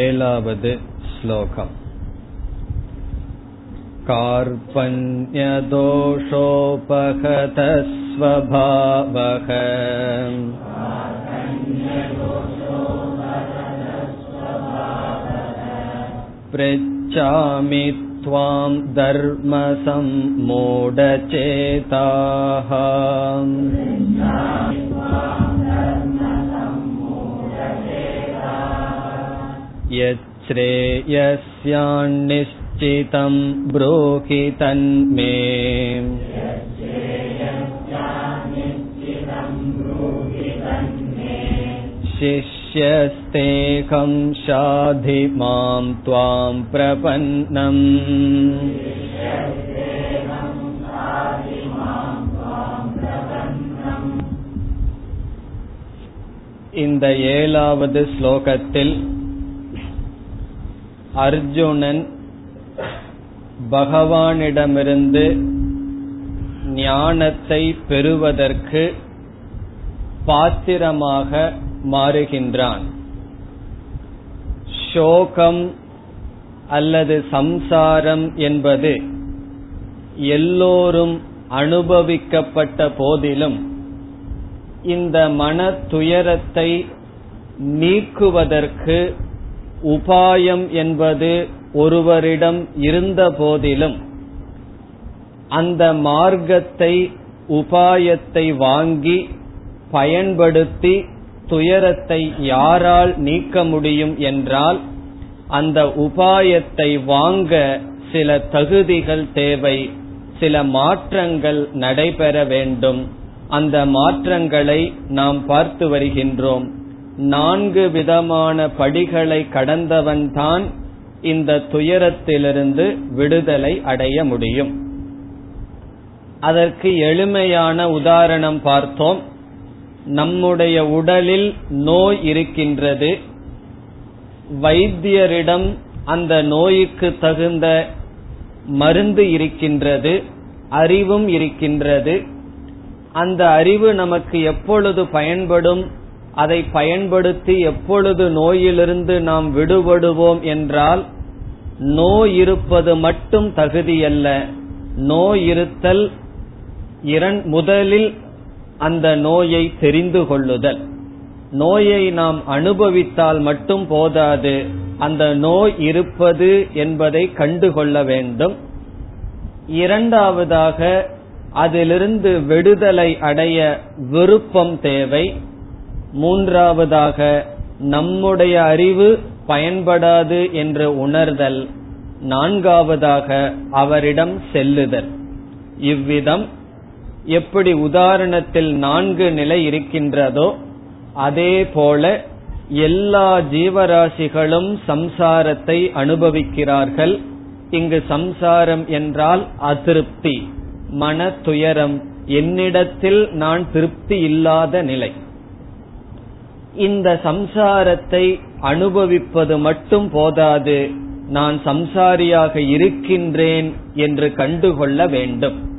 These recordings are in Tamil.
एलावद् श्लोकम् कार्पण्यदोषोपहतस्वभावः पृच्छामि त्वां धर्मसम्मूढचेताः यच्छ्रेयस्यान्निश्चितं ब्रूहि तन्मे शिष्यस्तेकं शाधि मां त्वां प्रपन्नम् இந்த ஏழாவது ஸ்லோகத்தில் அர்ஜுனன் பகவானிடமிருந்து ஞானத்தை பெறுவதற்கு பாத்திரமாக மாறுகின்றான். சோகம் அல்லது சம்சாரம் என்பது எல்லோரும் அனுபவிக்கப்பட்ட போதிலும் இந்த மன துயரத்தை நீக்குவதற்கு உபாயம் என்பது ஒருவரிடம் இருந்த போதிலும் அந்த மார்க்கத்தை உபாயத்தை வாங்கி பயன்படுத்தி துயரத்தை யாரால் நீக்க முடியும் என்றால் அந்த உபாயத்தை வாங்க சில தகுதிகள் தேவை சில மாற்றங்கள் நடைபெற வேண்டும். அந்த மாற்றங்களை நாம் பார்த்து வருகின்றோம். நான்கு விதமான படிகளை கடந்தவன்தான் இந்த துயரத்திலிருந்து விடுதலை அடைய முடியும். அதற்கு எளிமையான உதாரணம் பார்த்தோம். நம்முடைய உடலில் நோய் இருக்கின்றது. வைத்தியரிடம் அந்த நோய்க்கு தகுந்த மருந்து இருக்கின்றது அறிவும் இருக்கின்றது. அந்த அறிவு நமக்கு எப்பொழுது பயன்படும் அதை பயன்படுத்தி எப்பொழுது நோயிலிருந்து நாம் விடுபடுவோம் என்றால் நோய் இருப்பது மட்டும் தகுதியல்ல நோய் இருத்தல் முதலில் அந்த நோயை தெரிந்து கொள்ளுதல். நோயை நாம் அனுபவித்தால் மட்டும் போதாது அந்த நோய் இருப்பது என்பதை கண்டுகொள்ள வேண்டும். இரண்டாவதாக அதிலிருந்து விடுதலை அடைய விருப்பம் தேவை. மூன்றாவதாக நம்முடைய அறிவு பயன்படாது என்று உணர்தல். நான்காவதாக அவரிடம் செல்லுதல். இவ்விதம் எப்படி உதாரணத்தில் நான்கு நிலை இருக்கின்றதோ அதே போல எல்லா ஜீவராசிகளும் சம்சாரத்தை அனுபவிக்கிறார்கள். இங்கு சம்சாரம் என்றால் அதிருப்தி மன துயரம். என்னிடத்தில் நான் திருப்தி இல்லாத நிலை. இந்த சம்சாரத்தை அனுபவிப்பது மட்டும் போதாது நான் சம்சாரியாக இருக்கின்றேன் என்று கண்டுகொள்ள வேண்டும்.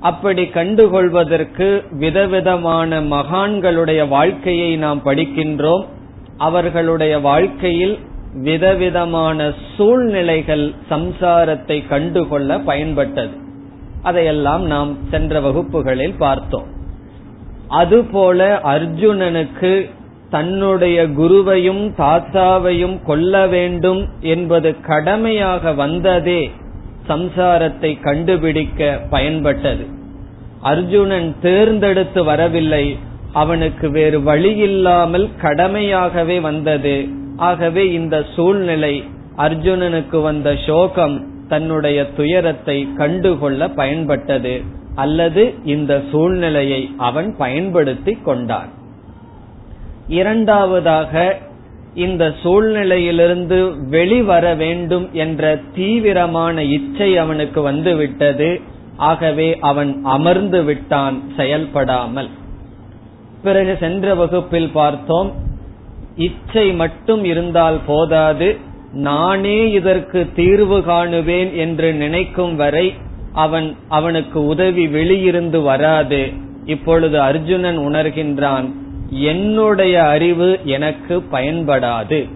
அப்படி கண்டுகொள்வதற்கு விதவிதமான மகான்களுடைய வாழ்க்கையை நாம் படிக்கின்றோம். அவர்களுடைய வாழ்க்கையில் விதவிதமான சூழ்நிலைகள் சம்சாரத்தை கண்டுகொள்ள பயன்பட்டது. அதையெல்லாம் நாம் சென்ற வகுப்புகளில் பார்த்தோம். அதுபோல அர்ஜுனனுக்கு தன்னுடைய குருவையும் தாத்தாவையும் கொல்ல வேண்டும் என்பது கடமையாக வந்ததே சம்சாரத்தை கண்டுபிடிக்க பயன்பட்டது. அர்ஜுனன் தேர்ந்தெடுத்து வரவில்லை. அவனுக்கு வேறு வழி இல்லாமல் கடமையாகவே வந்தது. ஆகவே இந்த சூழ்நிலை அர்ஜுனனுக்கு வந்த சோகம் தன்னுடைய துயரத்தை கண்டுகொள்ள பயன்பட்டது. அல்லது இந்த சூழ்நிலையை அவன் பயன்படுத்தி கொண்டான். இரண்டாவதாக இந்த சூழ்நிலையிலிருந்து வெளிவர வேண்டும் என்ற தீவிரமான இச்சை அவனுக்கு வந்துவிட்டது. ஆகவே அவன் அமர்ந்து விட்டான் செயல்படாமல். பிறகு சென்ற வகுப்பில் பார்த்தோம் இச்சை மட்டும் இருந்தால் போதாது நானே இதற்கு தீர்வு காணுவேன் என்று நினைக்கும் வரை அவன் அவனுக்கு உதவி வெளியிருந்து வராது. இப்பொழுது அர்ஜுனன் உணர்கின்றான் என்னுடைய அறிவு எனக்கு பயன்படாது.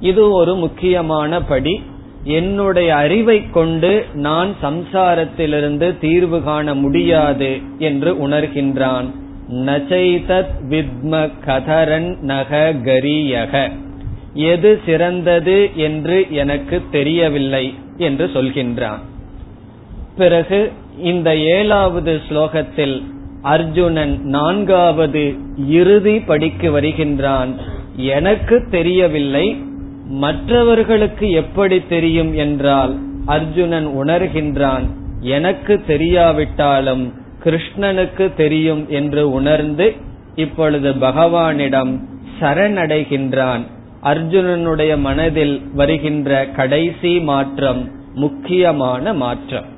இது ஒரு முக்கியமான படி. என்னுடைய அறிவை கொண்டு நான் சம்சாரத்திலிருந்து தீர்வு காண முடியாது என்று உணர்கின்றான். நச்சைதத் வித்ம கதரன் நக கரியக. எது சிறந்தது என்று எனக்கு தெரியவில்லை என்று சொல்கின்றான். பிறகு இந்த ஏழாவது ஸ்லோகத்தில் அர்ஜுனன் நான்காவது இறுதி படிக்கு வருகின்றான். எனக்கு தெரியவில்லை மற்றவர்களுக்கு எப்படி தெரியும் என்றால் அர்ஜுனன் உணர்கின்றான் எனக்கு தெரியாவிட்டாலும் கிருஷ்ணனுக்கு தெரியும் என்று உணர்ந்து இப்பொழுது பகவானிடம் சரணடைகின்றான். அர்ஜுனனுடைய மனதில் வருகின்ற கடைசி மாற்றம் முக்கியமான மாற்றம்.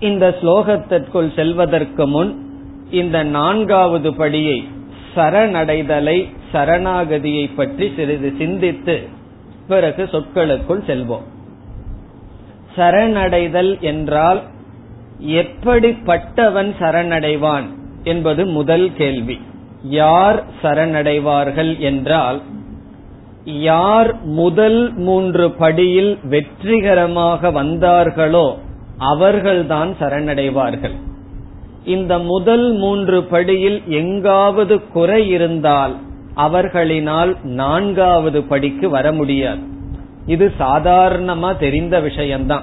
இந்த ஸ்லோகத்திற்குள் செல்வதற்கு முன் இந்த நான்காவது படியை சரணடைதலை சரணாகதியை பற்றி சிறிது சிந்தித்து பிறகு சொற்களுக்குள் செல்வோம். சரணடைதல் என்றால் எப்படிப்பட்டவன் சரணடைவான் என்பது முதல் கேள்வி. யார் சரணடைவார்கள் என்றால் யார் முதல் மூன்று படியில் வெற்றிகரமாக வந்தார்களோ அவர்கள்தான் சரணடைவார்கள். இந்த முதல் மூன்று படியில் எங்காவது குறை இருந்தால் அவர்களினால் நான்காவது படிக்கு வர முடியாது. இது சாதாரணமா தெரிந்த விஷயம்தான்.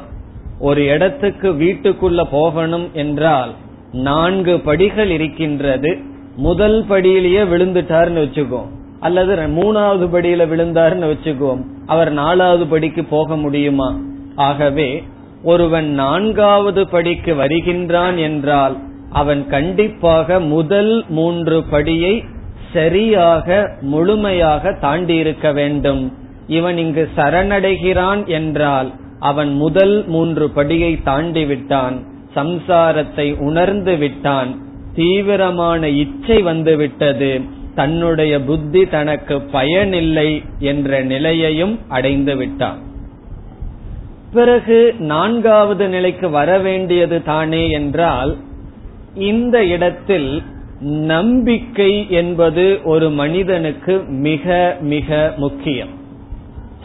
ஒரு இடத்துக்கு வீட்டுக்குள்ள போகணும் என்றால் நான்கு படிகள் இருக்கின்றது. முதல் படியிலேயே விழுந்துட்டாருன்னு வச்சுக்கோ. அல்லது மூணாவது படியில விழுந்தாருன்னு வச்சுக்கோம் அவர் நாலாவது படிக்கு போக முடியுமா? ஆகவே ஒருவன் நான்காவது படிக்கு வருகின்றான் என்றால் அவன் கண்டிப்பாக முதல் மூன்று படியை சரியாக முழுமையாக தாண்டியிருக்க வேண்டும். இவன் இங்கு சரணடைகிறான் என்றால் அவன் முதல் மூன்று படியை தாண்டி விட்டான் சம்சாரத்தை உணர்ந்து விட்டான் தீவிரமான இச்சை வந்துவிட்டது தன்னுடைய புத்தி தனக்கு பயனில்லை என்ற நிலையையும் அடைந்து விட்டான். பிறகு நான்காவது நிலைக்கு வர வேண்டியது தானே என்றால் இந்த இடத்தில் நம்பிக்கை என்பது ஒரு மனிதனுக்கு மிக மிக முக்கியம்.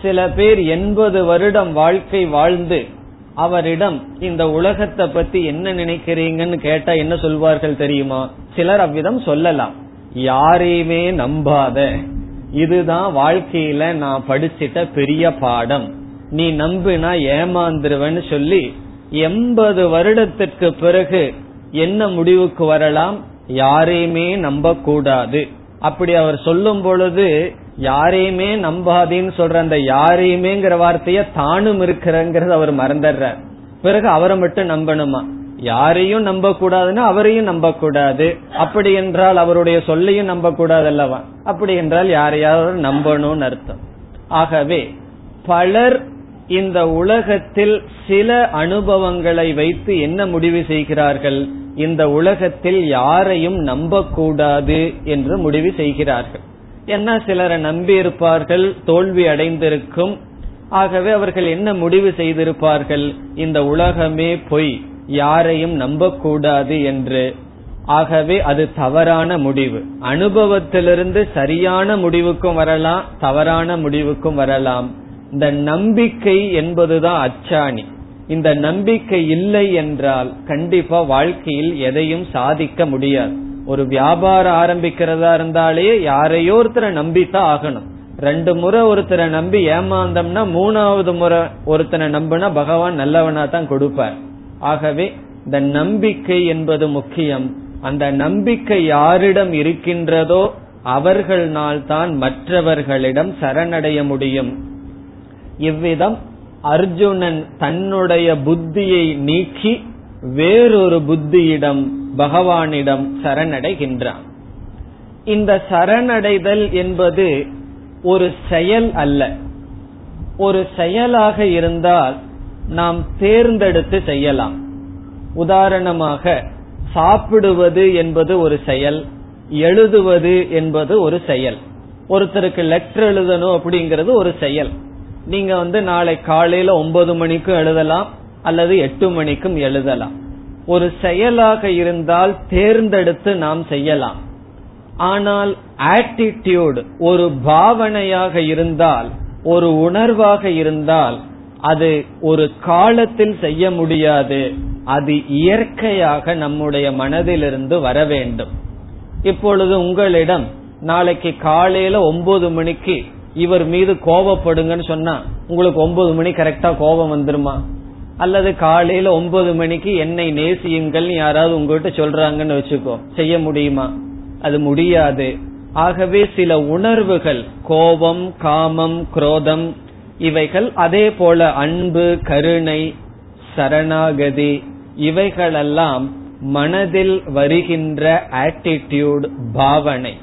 சில பேர் எண்பது வருடம் வாழ்க்கை வாழ்ந்து அவரிடம் இந்த உலகத்தை பத்தி என்ன நினைக்கிறீங்கன்னு கேட்டா என்ன சொல்வார்கள் தெரியுமா? சிலர் அவ்விதம் சொல்லலாம். யாரையுமே நம்பாத. இதுதான் வாழ்க்கையில நான் படிச்சிட்ட பெரிய பாடம். நீ நம்புனா ஏமாந்துருவன்னு சொல்லி எண்பது வருடத்திற்கு பிறகு என்ன முடிவுக்கு வரலாம்? யாரையுமே நம்ப கூடாது அப்படி அவர் சொல்லும் பொழுது யாரையுமே நம்பாதேன்னு சொல்ற அந்த யாரையுமேங்கிற வார்த்தைய தானும் இருக்கிறங்கிறது அவர் மறந்துடுறார். பிறகு அவரை மட்டும் நம்பணுமா? யாரையும் நம்ப கூடாதுன்னா அவரையும் நம்ப கூடாது அப்படி என்றால் அவருடைய சொல்லையும் நம்ப கூடாது அல்லவா அப்படி என்றால் யாரையாவது நம்பணும்னு அர்த்தம். ஆகவே பலர் இந்த உலகத்தில் சில அனுபவங்களை வைத்து என்ன முடிவு செய்கிறார்கள்? இந்த உலகத்தில் யாரையும் நம்பக்கூடாது என்று முடிவு செய்கிறார்கள். என்ன சிலரை நம்பி இருப்பார்கள் தோல்வி அடைந்திருக்கும். ஆகவே அவர்கள் என்ன முடிவு செய்திருப்பார்கள்? இந்த உலகமே பொய் யாரையும் நம்பக்கூடாது என்று. ஆகவே அது தவறான முடிவு. அனுபவத்திலிருந்து சரியான முடிவுக்கும் வரலாம் தவறான முடிவுக்கும் வரலாம். இந்த நம்பிக்கை என்பதுதான் அச்சாணி. இந்த நம்பிக்கை இல்லை என்றால் கண்டிப்பா வாழ்க்கையில் எதையும் சாதிக்க முடியாது. ஒரு வியாபாரம் ஆரம்பிக்கிறதா இருந்தாலே யாரையோ ஒருத்தரை நம்பித்தான் ஆகணும். ரெண்டு முறை ஒருத்தரை நம்பி ஏமாந்தோம்னா மூணாவது முறை ஒருத்தனை நம்பினா பகவான் நல்லவனா தான் கொடுப்பார். ஆகவே இந்த நம்பிக்கை என்பது முக்கியம். அந்த நம்பிக்கை யாரிடம் இருக்கின்றதோ அவர்களால் தான் மற்றவர்களிடம் சரணடைய முடியும். இவ்விதம் அர்ஜுனன் தன்னுடைய புத்தியை நீக்கி வேறொரு புத்தியிடம் பகவானிடம் சரணடைகின்றான். இந்த சரணடைதல் என்பது ஒரு செயல் அல்ல. ஒரு செயலாக இருந்தால் நாம் தேர்ந்தெடுத்து செய்யலாம். உதாரணமாக சாப்பிடுவது என்பது ஒரு செயல் எழுதுவது என்பது ஒரு செயல். ஒருத்தருக்கு லெட்டர் எழுதணும் அப்படிங்கிறது ஒரு செயல். நீங்க வந்து நாளை காலையில ஒன்பது மணிக்கும் எழுதலாம் அல்லது எட்டு மணிக்கும் எழுதலாம். ஒரு செயலாக இருந்தால் தேர்ந்தெடுத்து நாம் செய்யலாம். ஆனால் ஆட்டிடியூட் ஒரு பாவனையாக இருந்தால் ஒரு உணர்வாக இருந்தால் அது ஒரு காலத்தில் செய்ய முடியாது. அது இயற்கையாக நம்முடைய மனதிலிருந்து வர வேண்டும். இப்பொழுது உங்களிடம் நாளைக்கு காலையில ஒன்பது மணிக்கு இவர் மீது கோபப்படுங்கன்னு சொன்னா உங்களுக்கு ஒன்பது மணி கரெக்டா கோபம் வந்துருமா? அல்லது காலையில ஒன்பது மணிக்கு என்னை நேசியுங்கள் யாராவது உங்ககிட்ட சொல்றாங்கன்னு வச்சுக்கோ செய்ய முடியுமா? அது முடியாது. ஆகவே சில உணர்வுகள் கோபம் காமம் குரோதம் இவைகள் அதே போல அன்பு கருணை சரணாகதி இவைகளெல்லாம் மனதில் வருகின்ற ஆட்டிடியூட் பாவனை.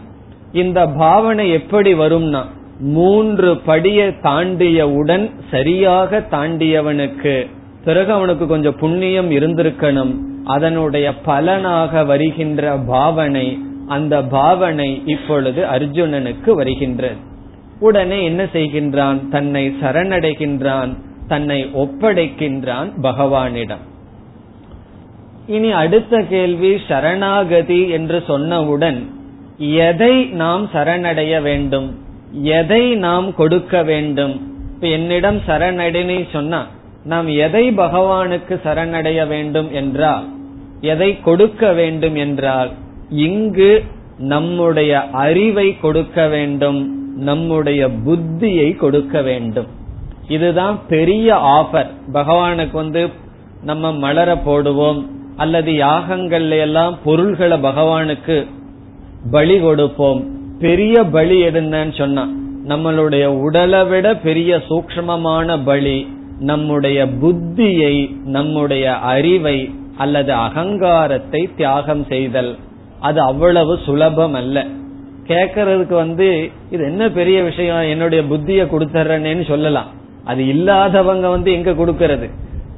இந்த பாவனை எப்படி வரும்னா மூன்று படியை தாண்டியவுடன் சரியாக தாண்டியவனுக்கு பிறகு அவனுக்கு கொஞ்சம் புண்ணியம் இருந்திருக்கணும். அதனுடைய பலனாக வருகின்ற பாவனை அந்த பாவனை இப்பொழுது அர்ஜுனனுக்கு வருகின்றது. உடனே என்ன செய்கின்றான்? தன்னை சரணடைகின்றான் தன்னை ஒப்படைக்கின்றான் பகவானிடம். இனி அடுத்த கேள்வி சரணாகதி என்று சொன்னவுடன் எதை நாம் சரணடைய வேண்டும்? எதை நாம் கொடுக்க வேண்டும்? இப்ப என்னிடம் சரணடைன்னு சொன்னா நாம் எதை பகவானுக்கு சரணடைய வேண்டும் என்றால் எதை கொடுக்க வேண்டும் என்றால் இங்கு நம்முடைய அறிவை கொடுக்க வேண்டும் நம்முடைய புத்தியை கொடுக்க வேண்டும். இதுதான் பெரிய ஆஃபர் பகவானுக்கு வந்து நம்ம மலர போடுவோம் அல்லது யாகங்கள்ல எல்லாம் பொருள்களை பகவானுக்கு பலி கொடுப்போம். பெரிய பலி என்னன்னு சொன்னா நம்மளுடைய உடலை விட பெரிய சூக்மமான பலி நம்முடைய புத்தியை நம்முடைய அறிவை அல்லது அகங்காரத்தை தியாகம் செய்தல். அது அவ்வளவு சுலபம் அல்ல. கேக்கிறதுக்கு வந்து இது என்ன பெரிய விஷயம் என்னுடைய புத்திய கொடுத்துறேன்னு சொல்லலாம். அது இல்லாதவங்க வந்து எங்க கொடுக்கறது?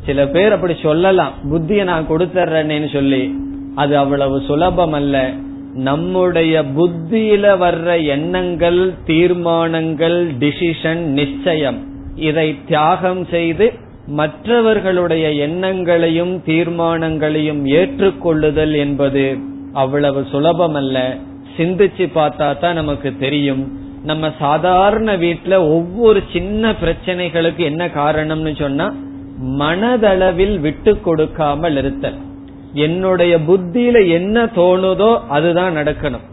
சில பேர் அப்படி சொல்லலாம். புத்திய நான் கொடுத்துறேன்னு சொல்லி அது அவ்வளவு சுலபம் அல்ல. நம்முடைய புத்தியில வர்ற எண்ணங்கள் தீர்மானங்கள் டிசிஷன் நிச்சயம் இதை தியாகம் செய்து மற்றவர்களுடைய எண்ணங்களையும் தீர்மானங்களையும் ஏற்றுக்கொள்ளுதல் என்பது அவ்வளவு சுலபம் அல்ல சிந்திச்சு பார்த்தா தான் நமக்கு தெரியும். நம்ம சாதாரண வீட்டுல ஒவ்வொரு சின்ன பிரச்சனைகளுக்கு என்ன காரணம்னு சொன்னா மனதளவில் விட்டு கொடுக்காமல் இருத்தல். என்னுடைய புத்தியில என்ன தோணுதோ அதுதான் நடக்கணும்.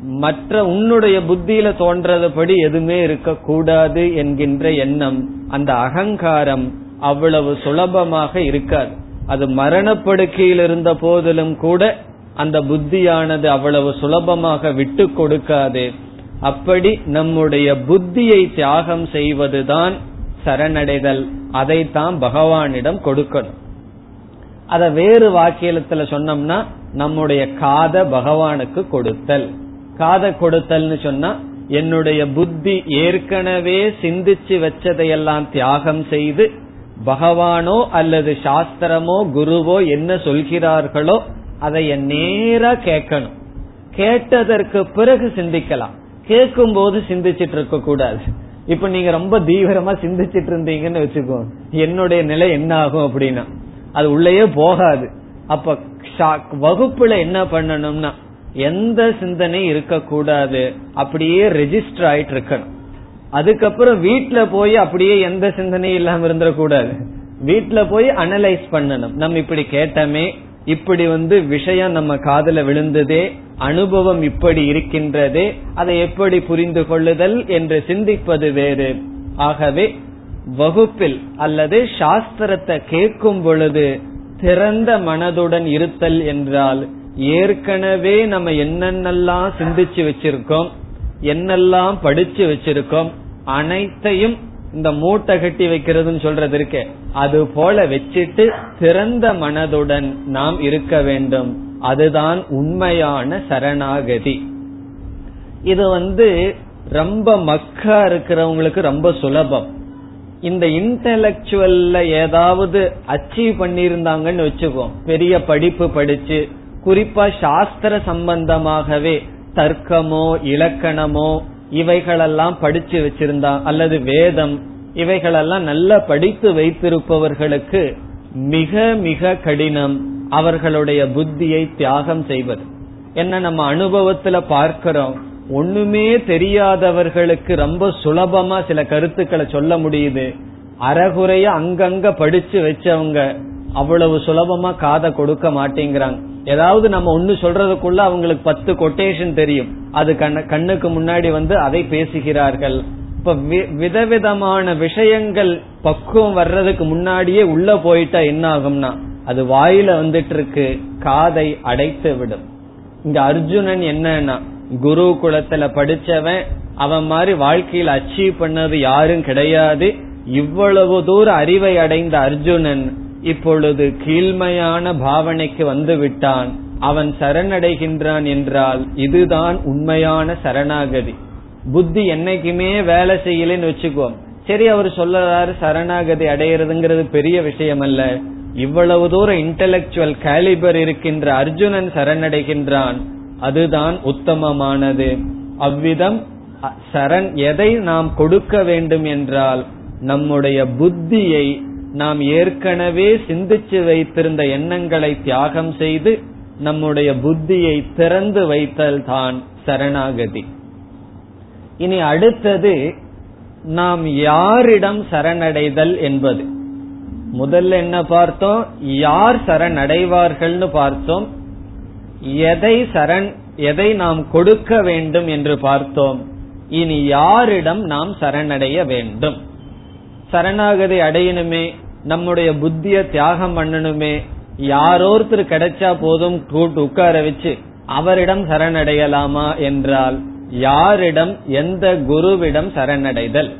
மற்ற உன்னுடைய புத்தியில தோன்றதுபடி எதுவுமே இருக்கக்கூடாது என்கின்ற எண்ணம் அந்த அகங்காரம் அவ்வளவு சுலபமாக இருக்காது. அது மரணப்படுக்கையில் இருந்த போதிலும் கூட அந்த புத்தியானது அவ்வளவு சுலபமாக விட்டு கொடுக்காது. அப்படி நம்முடைய புத்தியை தியாகம் செய்வதுதான் சரணடைதல். அதைத்தான் பகவானிடம் கொடுக்கணும். அத வேறு வாக்கியத்துல சொன்னோம்னா நம்முடைய காத பகவானுக்கு கொடுத்தல். காத கொடுத்தல்னு சொன்னா என்னுடைய புத்தி ஏற்கனவே சிந்திச்சு வச்சதையெல்லாம் தியாகம் செய்து பகவானோ அல்லது சாஸ்திரமோ குருவோ என்ன சொல்கிறார்களோ அதை நேரா கேட்கணும். கேட்டதற்கு பிறகு சிந்திக்கலாம். கேட்கும் போது சிந்திச்சிட்டு இருக்க கூடாது. இப்ப நீங்க ரொம்ப தீவிரமா சிந்திச்சிட்டு இருந்தீங்கன்னு வச்சுக்கோ என்னுடைய நிலை என்ன ஆகும் அப்படின்னா. அது உள்ளேயே போகாது. அப்ப வகுப்புல என்ன பண்ணணும்னா எந்த சிந்தனை இருக்கக்கூடாது. அப்படியே ரெஜிஸ்டர் ஆயிட்டு இருக்கணும் அதுக்கப்புறம் வீட்டுல போய் அப்படியே எந்த சிந்தனையும் இல்லாம இருந்துடக்கூடாது வீட்டுல போய் அனலைஸ் பண்ணணும். நம்ம இப்படி கேட்டமே இப்படி வந்து விஷயம் நம்ம காதல விழுந்ததே அனுபவம் இப்படி இருக்கின்றதே அதை எப்படி புரிந்து கொள்ளுதல் என்று சிந்திப்பது வேறு. ஆகவே வகுப்பில் அல்லது சாஸ்திரத்தை கேட்கும் பொழுது திறந்த மனதுடன் இருத்தல் என்றால் ஏற்கனவே நம்ம என்னென்னலாம் சிந்திச்சு வச்சிருக்கோம் என்னெல்லாம் படிச்சு வச்சிருக்கோம் அனைத்தையும் இந்த மூட்டை கட்டி வைக்கிறதுன்னு சொல்றது இருக்க. அது போல வச்சிட்டு திறந்த மனதுடன் நாம் இருக்க வேண்டும். அதுதான் உண்மையான சரணாகதி. இது வந்து ரொம்ப மக்கா இருக்கிறவங்களுக்கு ரொம்ப சுலபம். இந்த இன்டலக்சுவல்ல ஏதாவது அச்சீவ் பண்ணிருந்தாங்கன்னு வச்சுக்கோ பெரிய படிப்பு படிச்சு குறிப்பா சாஸ்திர சம்பந்தமாகவே தர்க்கமோ இலக்கணமோ இவைகளெல்லாம் படிச்சு வச்சிருந்தா அல்லது வேதம் இவைகளெல்லாம் நல்லா படித்து வைத்திருப்பவர்களுக்கு மிக மிக கடினம் அவர்களுடைய புத்தியை தியாகம் செய்வது. என்ன நம்ம அனுபவத்துல பார்க்கிறோம் ஒண்ணுமே தெரியாதவர்களுக்கு ரொம்ப சுலபமா சில கருத்துக்களை சொல்ல முடியுது. அறகுறைய அங்கங்க படிச்சு வச்சவங்க அவ்வளவு சுலபமா காதை கொடுக்க மாட்டேங்கிறாங்க. ஏதாவது நம்ம ஒண்ணு சொல்றதுக்குள்ள அவங்களுக்கு பத்து கொட்டேஷன் தெரியும். அது கண்ணுக்கு முன்னாடி வந்து அதை பேசுகிறார்கள். இப்ப விதவிதமான விஷயங்கள் பக்குவம் வர்றதுக்கு முன்னாடியே உள்ள போயிட்டா என்ன ஆகும்னா அது வாயில வந்துட்டு இருக்கு காதை அடைத்து விடும். இங்க அர்ஜுனன் என்னன்னா குரு குலத்துல படிச்சவன் அவன் மாதிரி வாழ்க்கையில் அச்சீவ் பண்ணது யாரும் கிடையாது. இவ்வளவு தூர அறிவை அடைந்த அர்ஜுனன் இப்பொழுது கீழ்மையான பாவனைக்கு வந்து விட்டான். அவன் சரணடைகின்றான் என்றால் இதுதான் உண்மையான சரணாகதி. புத்தி என்னைக்குமே வேலை செய்யலன்னு வச்சுக்குவோம் சரி அவர் சொல்லறாரு சரணாகதி அடையிறதுங்கிறது பெரிய விஷயம் அல்ல இவ்வளவு தூரம் இன்டலெக்சுவல் கேலிபர் இருக்கின்ற அர்ஜுனன் சரணடைகின்றான். அதுதான் உத்தமமானது. அவ்விதம் சரண் எதை நாம் கொடுக்க வேண்டும் என்றால் நம்முடைய புத்தியை நாம் ஏற்கனவே சிந்திச்சு வைத்திருந்த எண்ணங்களை தியாகம் செய்து நம்முடைய புத்தியை திறந்து வைத்தல் தான் சரணாகதி. இனி அடுத்தது நாம் யாரிடம் சரணடைதல் என்பது. முதல்ல என்ன பார்த்தோம்? யார் சரணடைவார்கள்னு பார்த்தோம். எதை சரண் எதை நாம் கொடுக்க வேண்டும் என்று பார்த்தோம். இனி யாரிடம் நாம் சரணடைய வேண்டும்? சரணாகதி அடையணுமே நம்முடைய புத்திய தியாகம் பண்ணணுமே யாரோருத்தர் கிடைச்சா போதும் கூட்டு உட்கார வச்சு அவரிடம் சரணடையலாமா என்றால் யாரிடம் எந்த குருவிடம் சரணடைதல்?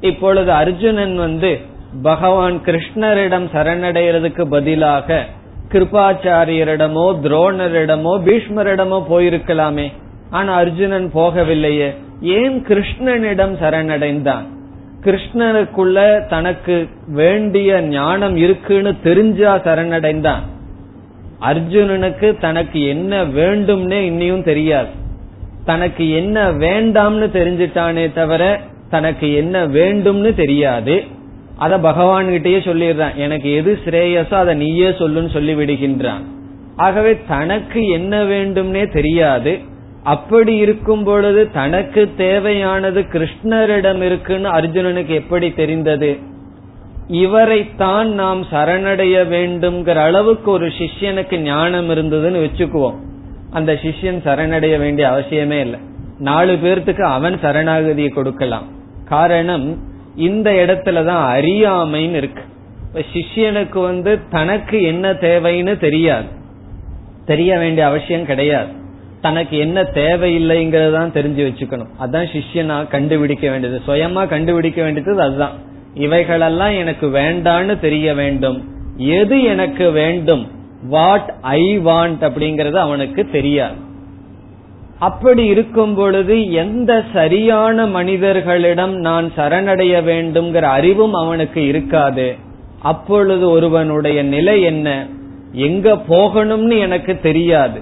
இப்பொழுது அர்ஜுனன் வந்து பகவான் கிருஷ்ணரிடம் சரணடைகிறதுக்கு பதிலாக கிருபாச்சாரியரிடமோ துரோணரிடமோ பீஷ்மரிடமோ போயிருக்கலாமே. ஆனா அர்ஜுனன் போகவில்லையே. ஏன் கிருஷ்ணனிடம் சரணடைந்தான்? கிருஷ்ணனுக்குள்ள தனக்கு வேண்டிய ஞானம் இருக்குன்னு தெரிஞ்சா சரணடைந்தான். அர்ஜுனனுக்கு தனக்கு என்ன வேண்டும்னே இன்னியும் தெரியாது. தனக்கு என்ன வேண்டாம்னு தெரிஞ்சிட்டானே தவிர தனக்கு என்ன வேண்டும்னு தெரியாது. அத பகவான் கிட்டயே சொல்லிடுறான். எனக்கு எது ஸ்ரேயஸோ அதை நீயே சொல்லுன்னு சொல்லி விடுகின்றான். ஆகவே தனக்கு என்ன வேண்டும்னே தெரியாது. அப்படி இருக்கும் பொழுது தனக்கு தேவையானது கிருஷ்ணரிடம் இருக்குன்னு அர்ஜுனனுக்கு எப்படி தெரிந்தது? இவரைத்தான் நாம் சரணடைய வேண்டும்ங்கிற அளவுக்கு ஒரு சிஷ்யனுக்கு ஞானம் இருந்ததுன்னு வச்சுக்குவோம். அந்த சிஷ்யன் சரணடைய வேண்டிய அவசியமே இல்லை. நாலு பேர்த்துக்கு அவன் சரணாகதியை கொடுக்கலாம். காரணம் இந்த இடத்துலதான் அறியாமைன்னு இருக்கு. சிஷ்யனுக்கு வந்து தனக்கு என்ன தேவைன்னு தெரியாது. தெரிய வேண்டிய அவசியம் கிடையாது. தனக்கு என்ன தேவையில்லைங்கிறதான் தெரிஞ்சு வச்சுக்கணும். அதான் சிஷ்யனா கண்டுபிடிக்க வேண்டியது. சுயமா கண்டுபிடிக்க வேண்டியது அதுதான். இவைகளெல்லாம் எனக்கு வேண்டான்னு தெரிய வேண்டும். எது எனக்கு வேண்டும்? வாட் ஐ வாண்ட் அப்படிங்கறது அவனுக்கு தெரியாது. அப்படி இருக்கும் பொழுது எந்த சரியான மனிதர்களிடம் நான் சரணடைய வேண்டும்ங்கிற அறிவும் அவனுக்கு இருக்காது. அப்பொழுது ஒருவனுடைய நிலை என்ன? எங்க போகணும்னு எனக்கு தெரியாது.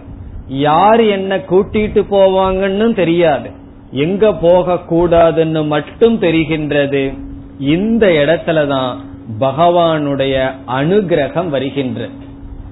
யார் என்ன கூட்டிட்டு போவாங்கன்னு தெரியாது. எங்க போக கூடாதுன்னு மட்டும் தெரிகின்றது. இந்த இடத்துலதான் பகவானுடைய அனுகிரகம் வருகின்றது.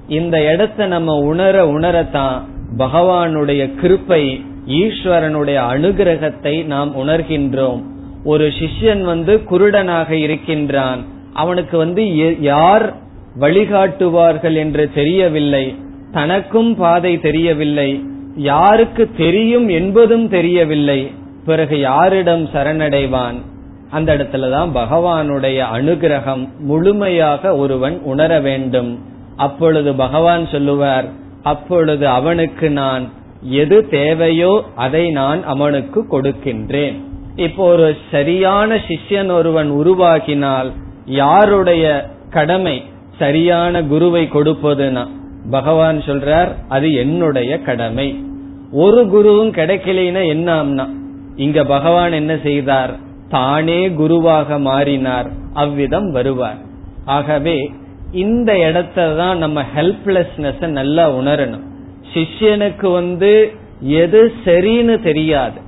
இந்த இடத்த நம்ம உணர உணரத்தான் பகவானுடைய கிருப்பை ஈஸ்வரனுடைய அனுகிரகத்தை நாம் உணர்கின்றோம். ஒரு சிஷ்யன் வந்து குருடனாக இருக்கின்றான். அவனுக்கு வந்து யார் வழிகாட்டுவார்கள் என்று தெரியவில்லை. தனக்கும் பாதை தெரியவில்லை. யாருக்கு தெரியும் என்பதும் தெரியவில்லை. பிறகு யாரிடம் சரணடைவான்? அந்த இடத்துலதான் பகவானுடைய அனுகிரகம் முழுமையாக ஒருவன் உணர வேண்டும். அப்பொழுது பகவான் சொல்லுவார் அப்பொழுது அவனுக்கு நான் எது தேவையோ அதை நான் அவனுக்கு கொடுக்கின்றேன். இப்போ ஒரு சரியான சிஷ்யன் ஒருவன் உருவாகினால் யாருடைய கடமை சரியான குருவை கொடுப்பதுனா பகவான் சொல்றார் அது என்னுடைய கடமை. ஒரு குருவும் கிடைக்கலைன்னா என்னாம்னா? இங்க பகவான் என்ன செய்தார்? தானே குருவாக மாறினார். அவ்விதம் வருவார். ஆகவே இந்த இடத்த தான் நம்ம ஹெல்ப்லெஸ்னஸ் நல்லா உணரணும். சிஷ்யனுக்கு வந்து எது சரின்னு தெரியாது.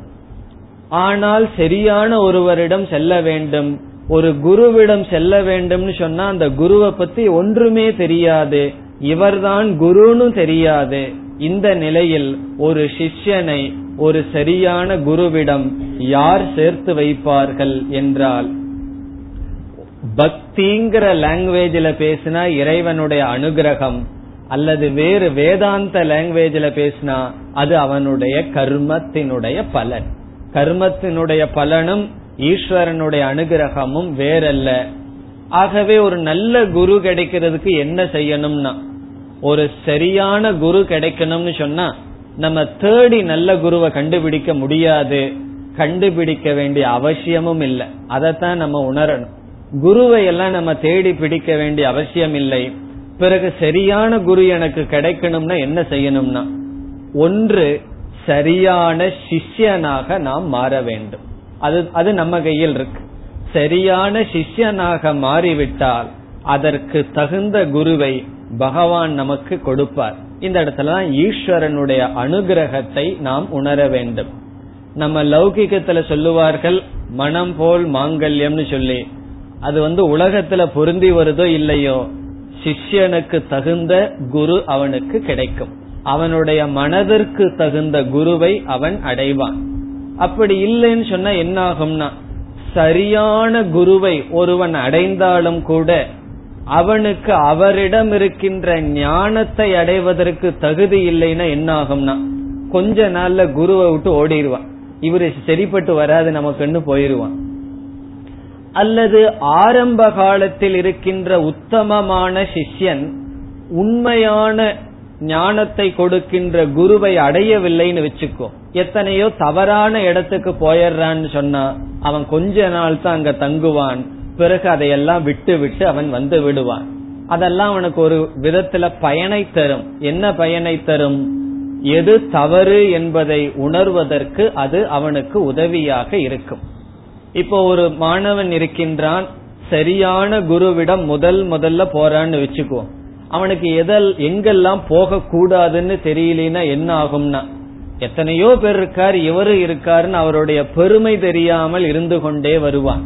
ஆனால் சரியான ஒருவரிடம் செல்ல வேண்டும். ஒரு குருவிடம் செல்ல வேண்டும்னு சொன்னா அந்த குருவை பத்தி ஒன்றுமே தெரியாது. இவர்தான் குருன்னு தெரியாது. இந்த நிலையில் ஒரு சிஷ்யனை ஒரு சரியான குருவிடம் யார் சேர்த்து வைப்பார்கள் என்றால் பக்திங்கிற லாங்குவேஜில் பேசினா இறைவனுடைய அனுகிரகம் அல்லது வேறு வேதாந்த லாங்குவேஜில் பேசினா அது அவனுடைய கர்மத்தினுடைய பலன். கர்மத்தினுடைய பலனும் ஈஸ்வரனுடைய அனுகிரகமும் வேறல்ல. ஆகவே ஒரு நல்ல குரு கிடைக்கிறதுக்கு என்ன செய்யணும்னா ஒரு சரியான குரு கிடைக்கணும்னு சொன்னா நம்ம தேடி நல்ல குருவை கண்டுபிடிக்க முடியாது. கண்டுபிடிக்க வேண்டிய அவசியமும் இல்லை. அதைத்தான் நம்ம உணரணும். குருவை எல்லாம் நம்ம தேடி பிடிக்க வேண்டிய அவசியம் இல்லை. பிறகு சரியான குரு எனக்கு கிடைக்கணும்னா என்ன செய்யணும்னா ஒன்று சரியான சிஷ்யனாக நாம் மாற வேண்டும். அது அது நம்ம கையில் இருக்கு. சரியான சிஷ்யனாக மாறிவிட்டால் அதற்கு தகுந்த குருவை பகவான் நமக்கு கொடுப்பார். இந்த இடத்துல தான் ஈஸ்வரனுடைய அனுகிரகத்தை நாம் உணர வேண்டும். நம்ம லௌகிக்கத்துல சொல்லுவார்கள் மனம் போல் மாங்கல்யம்னு சொல்லி. அது வந்து உலகத்துல பொருந்தி வருதோ இல்லையோ சிஷ்யனுக்கு தகுந்த குரு அவனுக்கு கிடைக்கும். அவனுடைய மனதிற்கு தகுந்த குருவை அவன் அடைவான். அப்படி இல்லைன்னு சொன்னா என்ன ஆகும்னா சரியான குருவை ஒருவன் அடைந்தாலும் கூட அவனுக்கு அவரிடம் இருக்கின்ற ஞானத்தை அடைவதற்கு தகுதி இல்லைன்னா என்ன ஆகும்னா கொஞ்ச நாள்ல குருவை விட்டு ஓடிடுவான் இவரு சரிப்பட்டு வராது நமக்குன்னு போயிருவான். அல்லது ஆரம்ப காலத்தில் இருக்கின்ற உத்தமமான சிஷ்யன் உண்மையான ஞானத்தை கொடுக்கின்ற குருவை அடையவில்லைன்னு வச்சுக்கோ. எத்தனையோ தவறான இடத்துக்கு போயிடுறான்னு சொன்னா அவன் கொஞ்ச நாள் தான் அங்க தங்குவான். பிறகு அதையெல்லாம் விட்டு விட்டு அவன் வந்து விடுவான். அதெல்லாம் அவனுக்கு ஒரு விதத்துல பயனை தரும். என்ன பயனை தரும்? எது தவறு என்பதை உணர்வதற்கு அது அவனுக்கு உதவியாக இருக்கும். இப்போ ஒரு மாணவன் இருக்கின்றான் சரியான குருவிடம் முதல் முதல்ல போறான்னு வச்சுக்கோ. அவனுக்கு எதல் எங்கெல்லாம் போக கூடாதுன்னு தெரியலனா என்ன ஆகும்னா எத்தனையோ பேர் இருக்கார் இவரு இருக்காருன்னு அவருடைய பெருமை தெரியாமல் இருந்து கொண்டே வருவான்.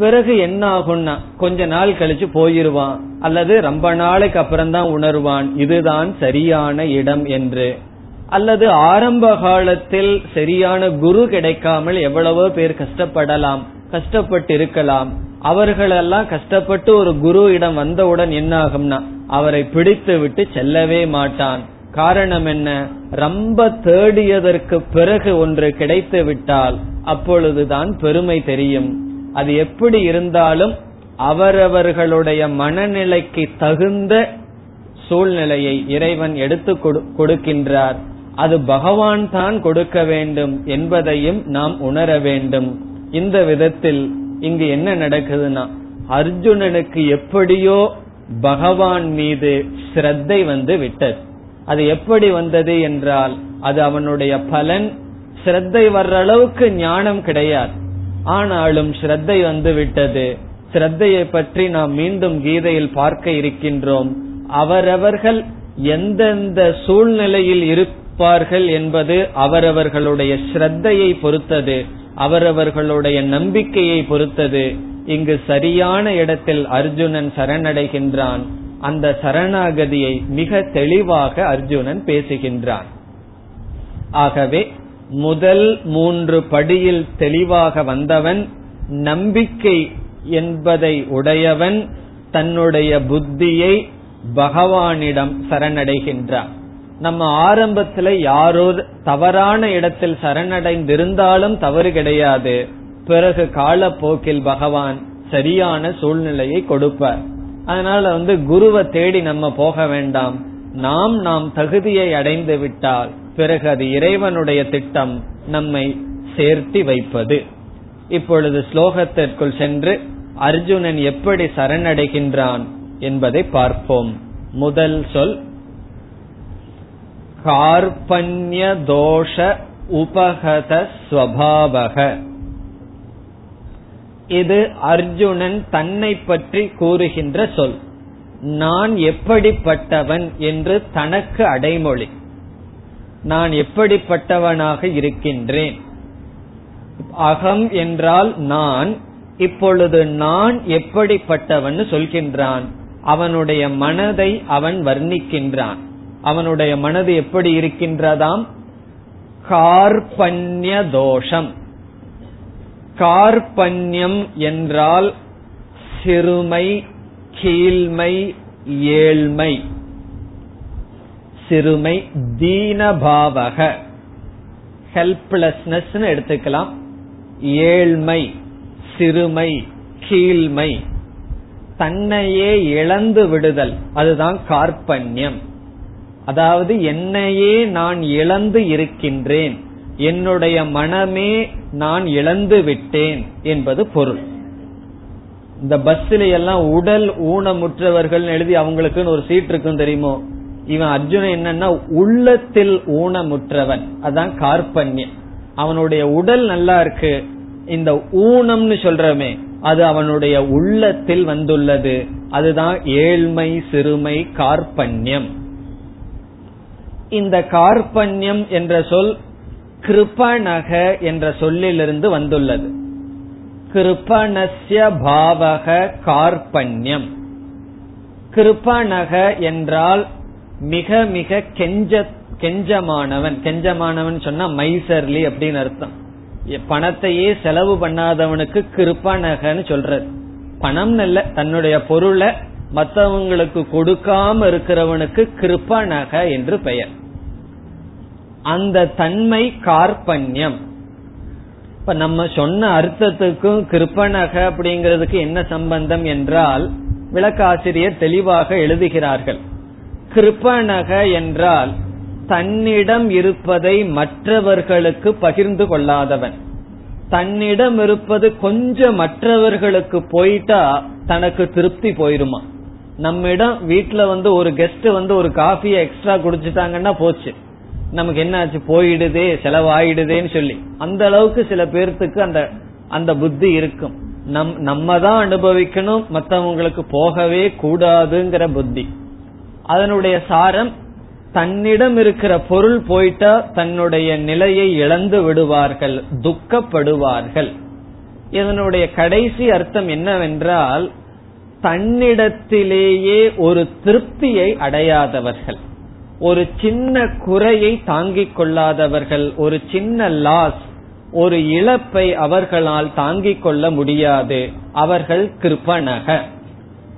பிறகு என்ன ஆகும்னா கொஞ்ச நாள் கழிச்சு போயிருவான் அல்லது ரொம்ப நாளைக்கு அப்புறம் தான் உணர்வான் இதுதான் சரியான இடம் என்று. அல்லது ஆரம்ப காலத்தில் சரியான குரு கிடைக்காமல் எவ்வளவோ பேர் கஷ்டப்படலாம் கஷ்டப்பட்டு இருக்கலாம் அவர்களெல்லாம் கஷ்டப்பட்டு ஒரு குரு இடம் வந்தவுடன் என்ன ஆகும்னா அவரை பிடித்து விட்டு செல்லவே மாட்டான். காரணம் என்ன? ரொம்ப தேடியதற்கு பிறகு ஒன்று கிடைத்து விட்டால் அப்பொழுதுதான் பெருமை தெரியும். அது எப்படி இருந்தாலும் அவரவர்களுடைய மனநிலைக்கு தகுந்த சூழ்நிலையை இறைவன் எடுத்து கொடுக்கின்றார். அது பகவான் தான் கொடுக்க வேண்டும் என்பதையும் நாம் உணர வேண்டும். இந்த விதத்தில் இங்கு என்ன நடக்குதுன்னா அர்ஜுனனுக்கு எப்படியோ பகவான் மீது ஸ்ரத்தை வந்து விட்டது. அது எப்படி வந்தது என்றால் அது அவனுடைய பலன். ஸ்ரத்தை வர்ற அளவுக்கு ஞானம் கிடையாது. ஆனாலும் ஸ்ரத்தை வந்து விட்டது. ஸ்ரத்தையை பற்றி நாம் மீண்டும் கீதையில் பார்க்க இருக்கின்றோம். அவரவர்கள் எந்தெந்த சூழ்நிலையில் இருப்பார்கள் என்பது அவரவர்களுடைய ஸ்ரத்தையை பொறுத்தது அவரவர்களுடைய நம்பிக்கையை பொறுத்தது. இங்கு சரியான இடத்தில் அர்ஜுனன் சரணடைகின்றான். அந்த சரணாகதியை மிக தெளிவாக அர்ஜுனன் பேசுகின்றான். ஆகவே முதல் மூன்று படியில் தெளிவாக வந்தவன் நம்பிக்கை என்பதை உடையவன் தன்னுடைய புத்தியை பகவானிடம் சரணடைகின்றான். நம்ம ஆரம்பத்துல யாரோ தவறான இடத்தில் சரணடைந்திருந்தாலும் தவறு கிடையாது. பிறகு காலப்போக்கில் பகவான் சரியான சூழ்நிலையை கொடுப்பார். அதனால வந்து குருவை தேடி நம்ம போக வேண்டாம். நாம் நாம் தகுதியை அடைந்து விட்டால் பிறகு அது இறைவனுடைய திட்டம் நம்மை சேர்த்தி வைப்பது. இப்பொழுது ஸ்லோகத்திற்குள் சென்று அர்ஜுனன் எப்படி சரணடைகின்றான் என்பதை பார்ப்போம். முதல் சொல் கார்பண்ய தோஷ உபகத ஸ்வபாவக. இது அர்ஜுனன் தன்னை பற்றி கூறுகின்ற சொல். நான் எப்படிப்பட்டவன் என்று தனக்கு அடைமொழி. நான் எப்படிப்பட்டவனாக இருக்கின்றேன்? அகம் என்றால் நான் இப்பொழுது நான் எப்படிப்பட்டவன் சொல்கின்றான்? அவனுடைய மனதை அவன் வர்ணிக்கின்றான். அவனுடைய மனது எப்படி இருக்கின்றதாம்? கார்பண்ய தோஷம். கார்பண்யம் என்றால் சிறுமை கீழ்மை ஏழ்மை. சிறுமை தீனபாவக. ஹெல்ப்லெஸ்னஸ் எடுத்துக்கலாம். ஏழ்மை சிறுமை கீழ்மை. தன்னையே இழந்து விடுதல். அதுதான் கார்பண்யம் அதாவது என்னையே நான் இழந்து இருக்கின்றேன். என்னுடைய மனமே நான் இழந்து விட்டேன் என்பது பொருள். இந்த பஸ்ல எல்லாம் உடல் ஊனமுற்றவர்கள் எழுதி அவங்களுக்குன்னு ஒரு சீட் இருக்கும் தெரியுமோ? இவன் அர்ஜுனன் என்னன்னா உள்ளத்தில் ஊனமுற்றவன். அதான் கார்பண்யம் அவனுடைய உடல் நல்லா இருக்கு. இந்த ஊனம்னு சொல்றமே அது அவனுடைய உள்ளத்தில் வந்துள்ளது. அதுதான் ஏழ்மை சிறுமை கார்பண்யம் இந்த கார்பண்யம் என்ற சொல் கிருபணக என்ற சொல்லிலிருந்து வந்துள்ளது. கிருபணஸ்ய பாவக கார்பண்யம் கிருபணக என்றால் மிக மிக கெஞ்ச கெஞ்சமானவன். கெஞ்சமானவன் சொன்னா மைசர்லி அப்படின்னு அர்த்தம். பணத்தையே செலவு பண்ணாதவனுக்கு கிருப்பனகன்னு சொல்றது. பணம் நல்ல தன்னுடைய பொருளை மற்றவங்களுக்கு கொடுக்காம இருக்கிறவனுக்கு கிருப்பனக என்று பெயர். அந்த தன்மை கார்பண்யம் இப்ப நம்ம சொன்ன அர்த்தத்துக்கும் கிருப்பனக அப்படிங்கிறதுக்கு என்ன சம்பந்தம் என்றால் விளக்காசிரியர் தெளிவாக எழுதுகிறார்கள். கிருப்பனக என்றால் தன்னிடம் இருப்பதை மற்றவர்களுக்கு பகிர்ந்து கொள்ளாதவன். தன்னிடம் இருப்பது கொஞ்சம் மற்றவர்களுக்கு போயிட்டா தனக்கு திருப்தி போயிருமா? நம்மிடம் வீட்டுல வந்து ஒரு கெஸ்ட் வந்து ஒரு காஃபியை எக்ஸ்ட்ரா குடிச்சிட்டாங்கன்னா போச்சு. நமக்கு என்ன ஆச்சு? போயிடுதே செலவாயிடுதேன்னு சொல்லி. அந்த அளவுக்கு சில பேர்த்துக்கு அந்த அந்த புத்தி இருக்கும். நம் நம்ம தான் அனுபவிக்கணும் மற்றவங்களுக்கு போகவே கூடாதுங்கிற புத்தி. அதனுடைய சாரம் தன்னிடம் இருக்கிற பொருள் போயிட்டா தன்னுடைய நிலையை இழந்து விடுவார்கள் துக்கப்படுவார்கள். இதனுடைய கடைசி அர்த்தம் என்னவென்றால் தன்னிடத்திலேயே ஒரு திருப்தியை அடையாதவர்கள். ஒரு சின்ன குறையை தாங்கிக் கொள்ளாதவர்கள் ஒரு சின்ன லாஸ் ஒரு இழப்பை அவர்களால் தாங்கிக் கொள்ள முடியாது. அவர்கள் கிருப்பணக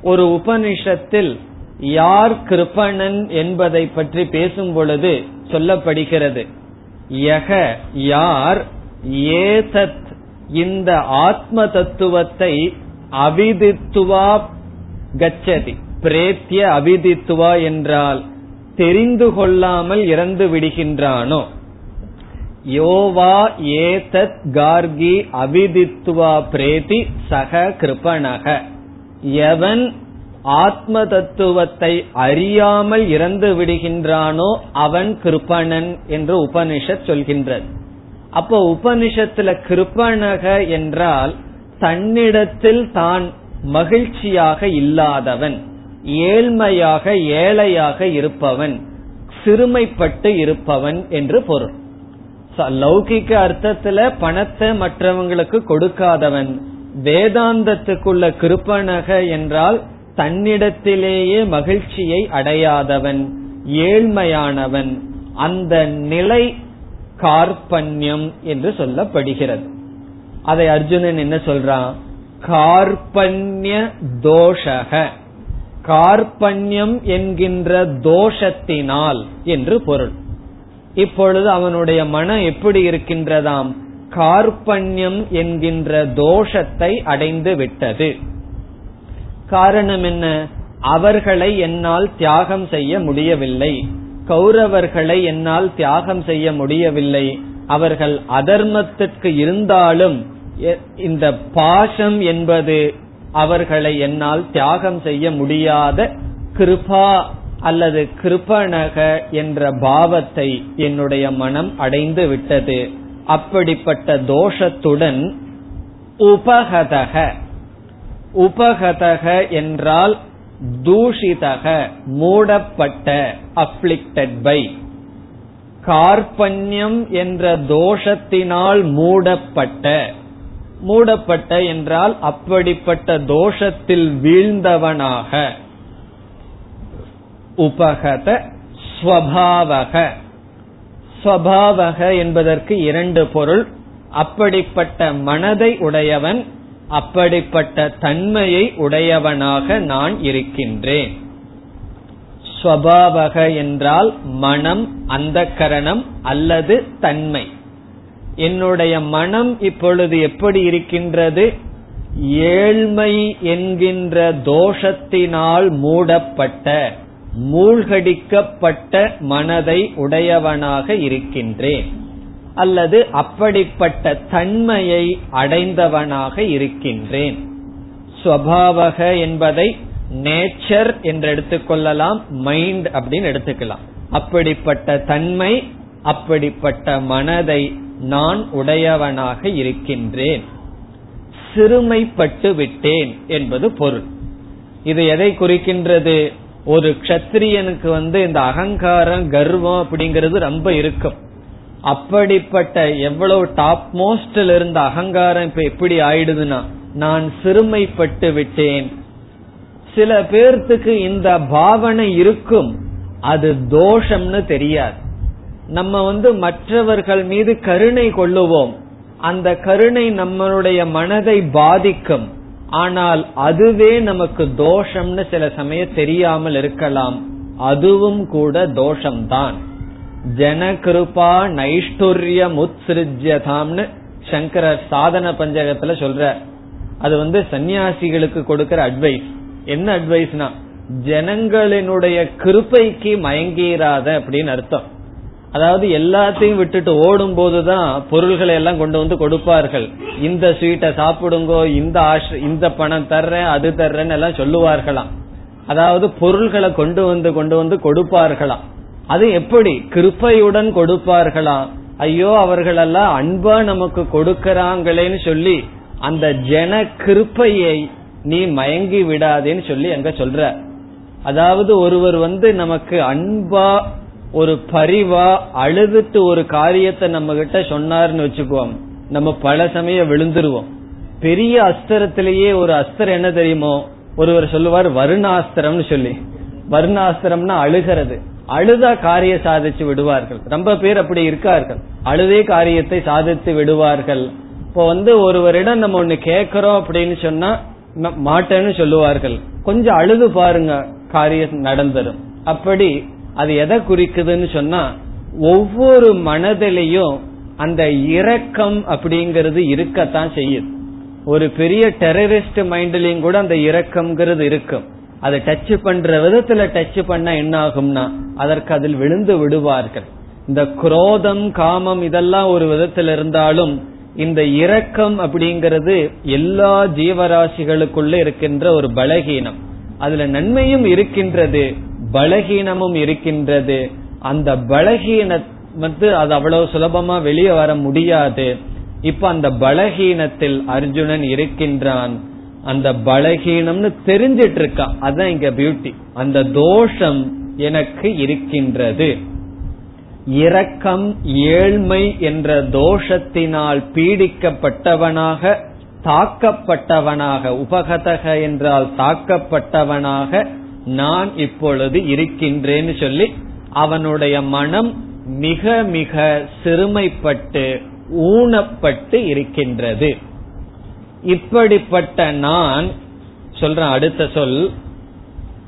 ஒரு உபனிஷத்தில் யார் கிருப்பணன் என்பதை பற்றி பேசும் பொழுது சொல்லப்படுகிறது. யக யார் ஏதத் இந்த ஆத்ம தத்துவத்தை அவிதித்துவா கச்சதி. பிரேத்திய அவிதித்துவா என்றால் தெரிந்து கொள்ளாமல் இறந்து விடுகின்றானோ? யோவா ஏதத் கார்கி அவிதித்துவா பிரேதி சக கிருபணக. எவன் ஆத்ம தத்துவத்தை அறியாமல் இறந்து விடுகின்றானோ அவன் கிருப்பணன் என்று உபனிஷத் சொல்கின்றது. அப்போ உபனிஷத்துல கிருப்பணக என்றால் தன்னிடத்தில் தான் மகிழ்ச்சியாக இல்லாதவன் ஏழ்மையாக ஏழையாக இருப்பவன் சிறுமைப்பட்டு இருப்பவன் என்று பொருள். லௌகிக்க அர்த்தத்துல பணத்தை மற்றவங்களுக்கு கொடுக்காதவன் வேதாந்தத்துக்குள்ள கிருப்பணக என்றால் தன்னிடத்திலேயே மகிழ்ச்சியை அடையாதவன் ஏழ்மையானவன் அந்த நிலை கார்பண்யம் என்று சொல்லப்படுகிறது. அதை அர்ஜுனன் என்ன சொல்றான்? கார்பண்ய தோஷக. கார்பண்யம் என்கின்ற தோஷத்தினால் என்று பொருள். இப்பொழுது அவனுடைய மனம் எப்படி இருக்கின்றதாம்? கார்பண்யம் என்கின்ற தோஷத்தை அடைந்து விட்டது. காரணம் என்ன? அவர்களை என்னால் தியாகம் செய்ய முடியவில்லை. கௌரவர்களை என்னால் தியாகம் செய்ய முடியவில்லை. அவர்கள் அதர்மத்திற்கு இருந்தாலும் இந்த பாசம் என்பது அவர்களை என்னால் தியாகம் செய்ய முடியாத கிருபா அல்லது கிருபணக என்ற பாவத்தை என்னுடைய மனம் அடைந்து விட்டது. அப்படிப்பட்ட தோஷத்துடன் உபகதக உபகதக என்றால் தூஷிதக மூடப்பட்ட அப்ளிக்டட் பை கார்பண்யம் என்ற தோஷத்தினால் மூடப்பட்ட மூடப்பட்ட என்றால் அப்படிப்பட்ட தோஷத்தில் வீழ்ந்தவனாக. உபகத ஸ்வபாவக. ஸ்வபாவக என்பதற்கு இரண்டு பொருள். அப்படிப்பட்ட மனதை உடையவன் அப்படிப்பட்ட தன்மையை உடையவனாக நான் இருக்கின்றேன். ஸ்வபாவக என்றால் மனம் அந்த கரணம் அல்லது தன்மை. என்னுடைய மனம் இப்பொழுது எப்படி இருக்கின்றது? ஏழ்மை என்கின்ற தோஷத்தினால் மூடப்பட்ட மூழ்கடிக்கப்பட்ட மனதை உடையவனாக இருக்கின்றேன். அல்லது அப்படிப்பட்ட தன்மையை அடைந்தவனாக இருக்கின்றேன். ஸ்வபாவக என்பதை நேச்சர் என்று எடுத்துக்கொள்ளலாம் மைண்ட் அப்படின்னு எடுத்துக்கலாம். அப்படிப்பட்ட தன்மை அப்படிப்பட்ட மனதை நான் உடையவனாக இருக்கின்றேன். சிறுமைப்பட்டு விட்டேன் என்பது பொருள். இது எதை குறிக்கின்றது? ஒரு கஷத்திரியனுக்கு வந்து இந்த அகங்காரம் கர்வம் அப்படிங்கிறது ரொம்ப இருக்கும். அப்படிப்பட்ட எவ்வளவு டாப் மோஸ்ட்ல இருந்த அகங்காரம் இப்ப எப்படி ஆயிடுதுன்னா நான் சிறுமைப்பட்டு விட்டேன். சில பேர்த்துக்கு இந்த பாவனை இருக்கும். அது தோஷம்னு தெரியாது. நம்ம வந்து மற்றவர்கள் மீது கருணை கொள்ளுவோம். அந்த கருணை நம்மளுடைய மனதை பாதிக்கும். ஆனால் அதுவே நமக்கு தோஷம்னு சில சமயம் தெரியாமல் இருக்கலாம். அதுவும் கூட தோஷம்தான். ஜனகிருபா நைஷ்டுரிய முத்ஸ்ருஜ்யதாம்னு சங்கரர் சாதன பஞ்சகத்துல சொல்ற. அது வந்து சன்னியாசிகளுக்கு கொடுக்கிற அட்வைஸ் என்ன அட்வைஸ்னா ஜனங்களினுடைய கிருப்பைக்கு மயங்கீராத அப்படின்னு அர்த்தம். அதாவது எல்லாத்தையும் விட்டுட்டு ஓடும் போதுதான் பொருள்களை எல்லாம் கொண்டு வந்து கொடுப்பார்கள். இந்த ஸ்வீட்டை சாப்பிடுங்கோ இந்த ஆஷ் இந்த பணம் தர்றேன் அது தர்றேன்னு எல்லாம் சொல்லுவார்களாம். அதாவது பொருள்களை கொண்டு வந்து கொண்டு வந்து கொடுப்பார்களாம். அது எப்படி? கிருப்பையுடன் கொடுப்பார்களாம். ஐயோ அவர்களெல்லாம் அன்பா நமக்கு கொடுக்கறாங்களேன்னு சொல்லி அந்த ஜன கிருப்பையை நீ மயங்கி விடாதேன்னு சொல்லி அங்க சொல்ற. அதாவது ஒருவர் வந்து நமக்கு அன்பா ஒரு பரிவா அழுதுட்டு ஒரு காரியத்தை நம்ம கிட்ட சொன்னார்னு வச்சுக்குவோம். நம்ம பல சமயம் விழுந்துருவோம். பெரிய அஸ்திரத்திலேயே ஒரு அஸ்திரம் என்ன தெரியுமோ? ஒருவர் சொல்லுவார் வருணாஸ்திரம்னு சொல்லி. வருணாஸ்திரம்னா அழுகிறது. அழுதா காரிய சாதிச்சு விடுவார்கள். ரொம்ப பேர் அப்படி இருக்கார்கள். அழுதே காரியத்தை சாதித்து விடுவார்கள். இப்போ வந்து ஒருவரிடம் நம்ம ஒண்ணு கேட்கிறோம் அப்படின்னு சொன்னா மாட்டேன்னு சொல்லுவார்கள். கொஞ்சம் அழுது பாருங்க காரியம் நடந்துடும் அப்படி அது எதை குறிக்குதுன்னு சொன்னா ஒவ்வொரு மனதிலையும் அந்த இரக்கம் அப்படிங்கிறது இருக்கத்தான் செய்யுது. ஒரு பெரிய டெரரிஸ்ட் மைண்ட்லயும் கூட அந்த இரக்கம்ங்கிறது இருக்கும். அதை டச் பண்ற விதத்துல டச் பண்ண என்ன ஆகும்னா அதற்கு அதில் விழுந்து விடுவார்கள். இந்த குரோதம் காமம் இதெல்லாம் ஒரு விதத்தில் இருந்தாலும் இந்த இரக்கம் அப்படிங்கிறது எல்லா ஜீவராசிகளுக்குள்ள இருக்கின்ற ஒரு பலகீனம். அதுல நன்மையும் இருக்கின்றது. பலகீனமும் இருக்கின்றது. அந்த பலகீன வந்து அது அவ்வளவு சுலபமா வெளியே வர முடியாது. இப்ப அந்த பலகீனத்தில் அர்ஜுனன் இருக்கின்றான். அந்த பலகீனம்னு தெரிஞ்சிட்டு இருக்கான் அதுதான் இங்க பியூட்டி அந்த தோஷம் எனக்கு இருக்கின்றது. இரக்கம் ஏழ்மை என்ற தோஷத்தினால் பீடிக்கப்பட்டவனாக தாக்கப்பட்டவனாக உபகதக என்றால் தாக்கப்பட்டவனாக நான் இப்பொழுது இருக்கின்றேன்னு சொல்லி அவனுடைய மனம் மிக மிக சிறுமைப்பட்டு ஊனப்பட்டு இருக்கின்றது. இப்படிப்பட்ட நான் சொல்றேன் அடுத்த சொல்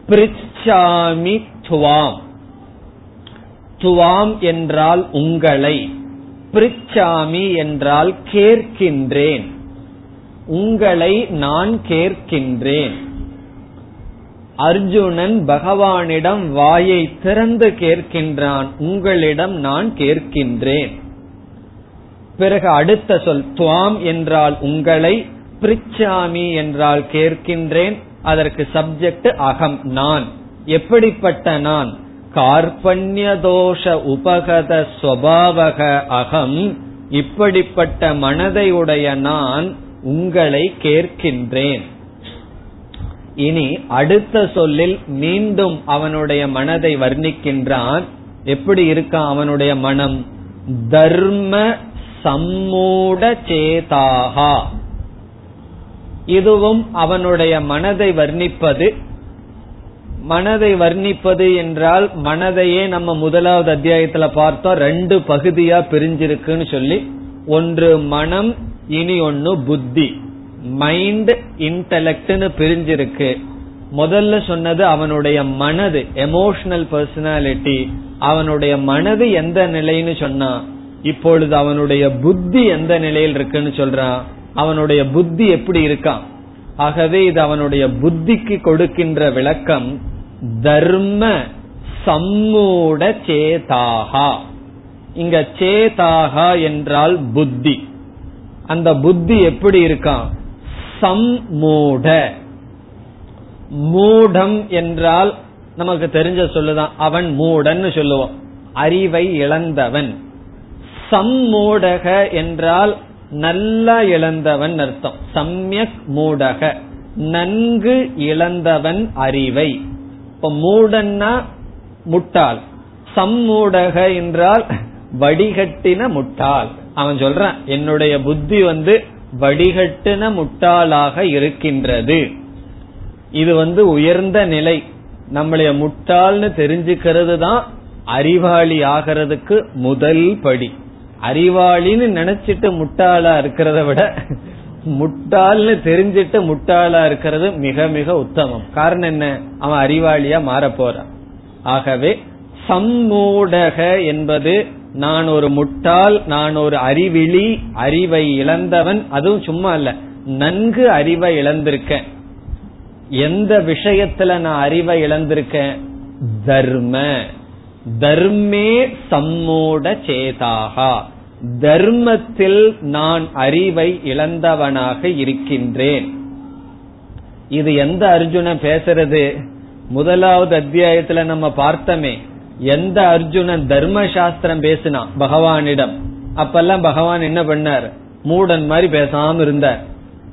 பிரிச்சாமி துவாம். துவாம் என்றால் உங்களை பிரிச்சாமி என்றால் கேட்கின்றேன். உங்களை நான் கேட்கின்றேன். அர்ஜுனன் பகவானிடம் வாயை திறந்து கேட்கின்றான் உங்களிடம் நான் கேட்கின்றேன். பிறகு அடுத்த சொல் துவாம் என்றால் உங்களை பிரிச்சாமி என்றால் கேட்கின்றேன். அதற்கு சப்ஜெக்ட் அகம் நான். எப்படிப்பட்ட நான்? கார்பண்யதோஷ உபகத ஸ்வபாவக அகம் இப்படிப்பட்ட மனதை உடைய நான் உங்களை கேட்கின்றேன். இனி அடுத்த சொல்லில் மீண்டும் அவனுடைய மனதை வர்ணிக்கின்றான். எப்படி இருக்கான் அவனுடைய மனம்? தர்ம சம்மூட சேதாகா. இதுவும் அவனுடைய மனதை வர்ணிப்பது. மனதை வர்ணிப்பது என்றால் மனதையே நம்ம முதலாவது அத்தியாயத்துல பார்த்தோம். ரெண்டு பகுதியா பிரிஞ்சிருக்குன்னு சொல்லி ஒன்று மனம் இனி ஒன்னு புத்தி. மைண்ட் இன்டலெக்ட்னு பிரிஞ்சிருக்கு. முதல்ல சொன்னது அவனுடைய மனது எமோஷனல் பர்சனாலிட்டி அவனுடைய மனது எந்த நிலைன்னு சொன்னா இப்பொழுது அவனுடைய புத்தி எந்த நிலையில் இருக்குன்னு சொல்றான் அவனுடைய புத்தி எப்படி இருக்கான் ஆகவே இது அவனுடைய புத்திக்கு கொடுக்கின்ற விளக்கம் தர்ம சம்மூட சேதாகா. இங்க சேதாகா என்றால் புத்தி. அந்த புத்தி எப்படி இருக்கான் சம்மூட. மூடம் என்றால் நமக்கு தெரிஞ்ச சொல்லுதான். அவன் மூடன் சொல்லுவோம். அறிவை இழந்தவன். சம்மூடக என்றால் நல்லா இழந்தவன் அர்த்தம். சம்யக் மூடக. நன்கு இழந்தவன் அறிவை. இப்ப மூடன்னா முட்டாள். சம்மூடக என்றால் வடிகட்டின முட்டாள். அவன் சொல்றான் என்னுடைய புத்தி வந்து வடிகட்டின முட்டாளாக இருக்கின்றது. இது வந்து உயர்ந்த நிலை. நம்மளைய முட்டாள்னு தெரிஞ்சுக்கிறது தான் அறிவாளி ஆகிறதுக்கு முதல் படி. அறிவாளின்னு நினைச்சிட்டு முட்டாளா இருக்கிறத விட முட்டாள்னு தெரிஞ்சிட்டு முட்டாளா இருக்கிறது மிக மிக உத்தமம். காரணம் என்ன? அவன் அறிவாளியா மாற போறான் ஆகவே சம்மூடக என்பது நான் ஒரு முட்டாள் நான் ஒரு அறிவிழி அறிவை இழந்தவன் அதுவும் சும்மா இல்ல. நன்கு அறிவை இழந்திருக்கேன். எந்த விஷயத்துல நான் அறிவை இழந்திருக்கேன்? தர்ம. தர்மே சம்மூட சேதாகா. தர்மத்தில் நான் அறிவை இழந்தவனாக இருக்கின்றேன். இது எந்த அர்ஜுன பேசுறது? முதலாவது அத்தியாயத்துல நம்ம பார்த்தமே. எந்த அர்ஜுனன் தர்ம சாஸ்திரம் பேசினான்? பகவானிடம். அப்பெல்லாம் பகவான் என்ன பண்ணார்? மூடன் மாதிரி பேசாம இருந்தார்.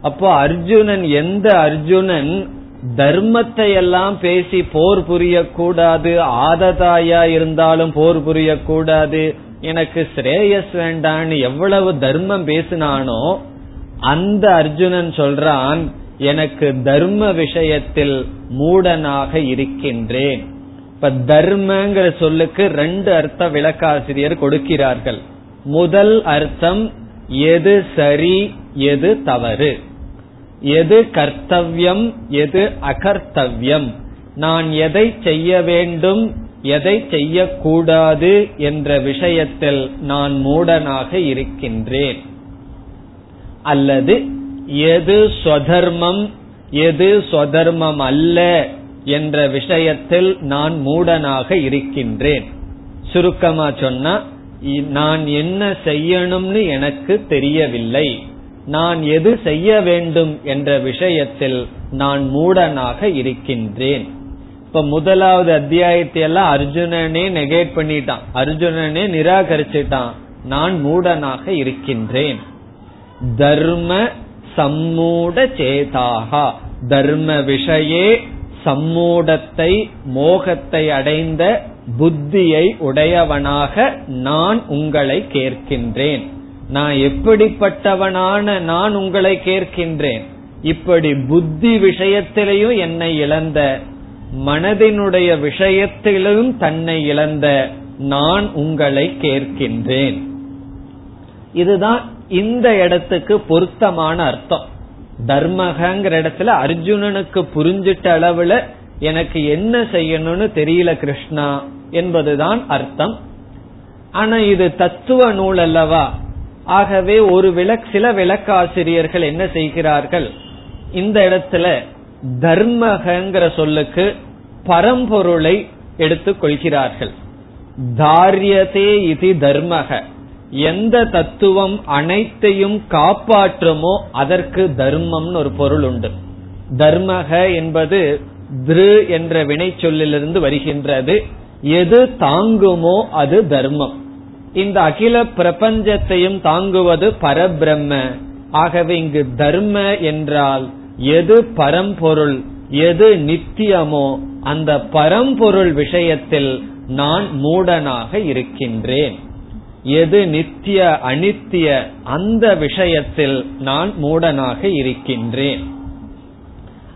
அப்போ அர்ஜுனன் எந்த அர்ஜுனன் தர்மத்தை எல்லாம் பேசி போர் புரியக்கூடாது ஆததாயா இருந்தாலும் போர் புரியக்கூடாது எனக்கு ஸ்ரேயஸ் வேண்டான்னு எவ்வளவு தர்மம் பேசினானோ அந்த அர்ஜுனன் சொல்றான் எனக்கு தர்ம விஷயத்தில் மூடனாக இருக்கின்றேன். இப்ப தர்மங்கிற சொல்லுக்கு ரெண்டு அர்த்த விளக்காசிரியர் கொடுக்கிறார்கள். முதல் அர்த்தம் எது சரி எது தவறு. எது கர்த்தவியம் எது அகர்த்தவியம். நான் எதை செய்ய வேண்டும் எதை செய்யக்கூடாது என்ற விஷயத்தில் நான் மூடனாக இருக்கின்றேன். அல்லது எது ஸ்வதர்மம் எது ஸ்வதர்மம் அல்ல என்ற விஷயத்தில் நான் மூடனாக இருக்கின்றேன். சுருக்கமா சொன்னா நான் என்ன செய்யணும்னு எனக்கு தெரியவில்லை. நான் எது செய்ய வேண்டும் என்ற விஷயத்தில் நான் மூடனாக இருக்கின்றேன். இப்ப முதலாவது அத்தியாயத்தை எல்லாம் அர்ஜுனனே நெகேட் பண்ணிட்டான். அர்ஜுனனே நிராகரிச்சிட்டான். நான் மூடனாக இருக்கின்றேன். தர்ம சம்மூட சேதாகா. தர்ம விஷயே சம்மூடத்தை மோகத்தை அடைந்த புத்தியை உடையவனாக நான் உங்களை கேட்கின்றேன். நான் எப்படிப்பட்டவனான நான் உங்களை கேட்கின்றேன்? இப்படி புத்தி விஷயத்திலையும் என்னை இழந்த மனதினுடைய விஷயத்திலும் தன்னை இழந்த நான் உங்களை கேட்கின்றேன். இதுதான் இந்த இடத்துக்கு பொருத்தமான அர்த்தம். தர்மகங்கிற இடத்துல அர்ஜுனனுக்கு புரிஞ்சிட்ட அளவுல எனக்கு என்ன செய்யணும்னு தெரியல கிருஷ்ணா என்பதுதான் அர்த்தம். ஆனா இது தத்துவ நூல் அல்லவா? ஆகவே ஒரு விளக் சில விளக்காசிரியர்கள் என்ன செய்கிறார்கள்? இந்த இடத்துல தர்மகங்கிற சொல்லுக்கு பரம்பொருளை எடுத்துக் கொள்கிறார்கள். தாரியதே இது தர்மக. எந்த தத்துவம் அனைத்தையும் காப்பாற்றுமோ அதற்கு தர்மம்னு ஒரு பொருள் உண்டு. தர்மக என்பது திரு என்ற வினை சொல்லிலிருந்து வருகின்றது. எது தாங்குமோ அது தர்மம். இந்த அகில பிரபஞ்சத்தையும் தாங்குவது பரபிரம்ம. ஆகவே இங்கு தர்ம என்றால் எது பரம்பொருள் எது நித்தியமோ அந்த பரம்பொருள் விஷயத்தில் நான் மூடனாக இருக்கின்றேன். எது நித்திய அனித்திய அந்த விஷயத்தில் நான் மூடனாக இருக்கின்றேன்.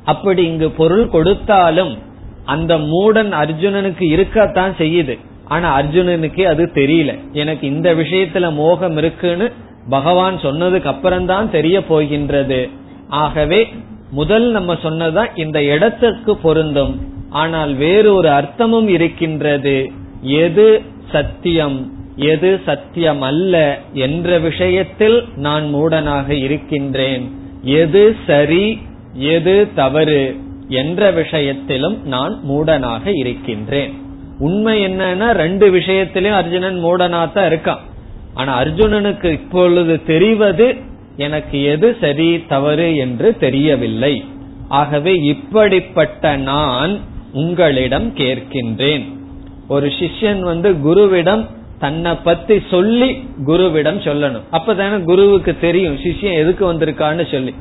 அப்படி இங்கு பொருள் கொடுத்தாலும் அந்த மூடன் அர்ஜுனனுக்கு இருக்கத்தான் செய்யுது. ஆனா அர்ஜுனனுக்கு அது தெரியல. எனக்கு இந்த விஷயத்துல மோகம் இருக்குன்னு பகவான் சொன்னதுக்கு அப்புறம்தான் தெரிய போகின்றது. ஆகவே முதல் நம்ம சொன்னதான் இந்த இடத்துக்கு பொருந்தும். ஆனால் வேறு ஒரு அர்த்தமும் இருக்கின்றது. எது சத்தியம்? எது சத்தியம் அல்ல என்ற விஷயத்தில் நான் மூடனாக இருக்கின்றேன். எது சரி எது தவறு என்ற விஷயத்திலும் நான் மூடனாக இருக்கின்றேன். உண்மை என்னன்னா ரெண்டு விஷயத்திலும் அர்ஜுனன் மூடனாத்தான் இருக்கான். ஆனா அர்ஜுனனுக்கு இப்பொழுது தெரிவது எனக்கு எது சரி தவறு என்று தெரியவில்லை. ஆகவே இப்படிப்பட்ட நான் உங்களிடம் கேட்கின்றேன். ஒரு சிஷ்யன் வந்து குருவிடம் தன்னை பத்தி சொல்லி குருவிடம் சொல்லணும். அப்பதானே குருவுக்கு தெரியும் சிஷ்யன் எதுக்கு வந்திருக்கான்னு சொல்லி.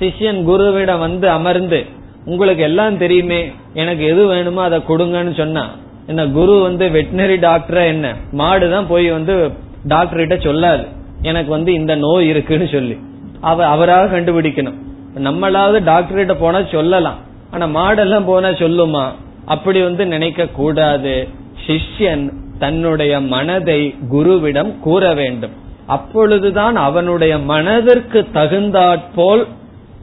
சிஷ்யன் குருவிடம் வந்து அமர்ந்து உங்களுக்கு எல்லாம் தெரியுமே எனக்கு எது வேணுமோ அதை கொடுங்கன்னு சொன்னா. என்ன குரு வந்து வெட்டினரி டாக்டரா என்ன? மாடு தான் போய் வந்து டாக்டர் கிட்ட சொல்லாது. எனக்கு வந்து இந்த நோய் இருக்குன்னு சொல்லி. அவ அவராக கண்டுபிடிக்கணும். நம்மளாவது டாக்டர் கிட்ட போனா சொல்லலாம். ஆனா மாடெல்லாம் போனா சொல்லுமா? அப்படி வந்து நினைக்க கூடாது சிஷ்யன் தன்னுடைய மனதை குருவிடம் கூற வேண்டும். அப்பொழுதுதான் அவனுடைய மனதிற்கு தகுந்தாற்போல்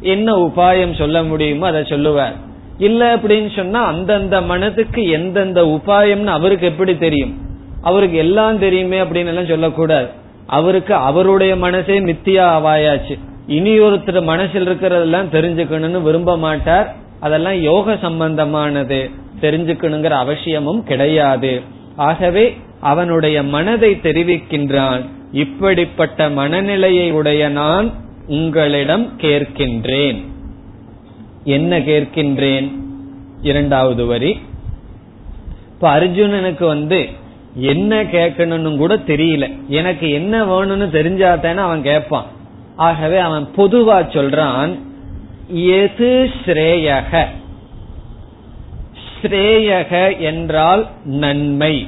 என்ன உபாயம் சொல்ல முடியுமோ அதை சொல்லுவார். இல்ல அப்படின்னு சொன்னா அந்தந்த மனதுக்கு எந்தெந்த உபாயம்னு அவருக்கு எப்படி தெரியும்? அவருக்கு எல்லாம் தெரியுமே அப்படின்னு எல்லாம் சொல்லக்கூடாது. அவருக்கு அவருடைய மனசே மித்தியா அவாயாச்சு இனி ஒருத்தர் மனசில் இருக்கிறதெல்லாம் தெரிஞ்சுக்கணும்னு விரும்ப மாட்டார். அதெல்லாம் யோக சம்பந்தமானது. தெரிஞ்சுக்கணுங்கிற அவசியமும் கிடையாது. ஆகவே அவனுடைய மனதை தெரிவிக்கின்றான். இப்படிப்பட்ட மனநிலையை உடைய நான் உங்களிடம் கேட்கின்றேன். என்ன கேட்கின்றேன்? இரண்டாவது வரி. இப்ப அர்ஜுனனுக்கு வந்து என்ன கேட்கணும்னு கூட தெரியல. எனக்கு என்ன வேணும்னு தெரிஞ்சாதானே அவன் கேட்பான். ஆகவே அவன் பொதுவா சொல்றான் எது ஸ்ரேயக? ஸ்ரேயக என்றால் நன்மை.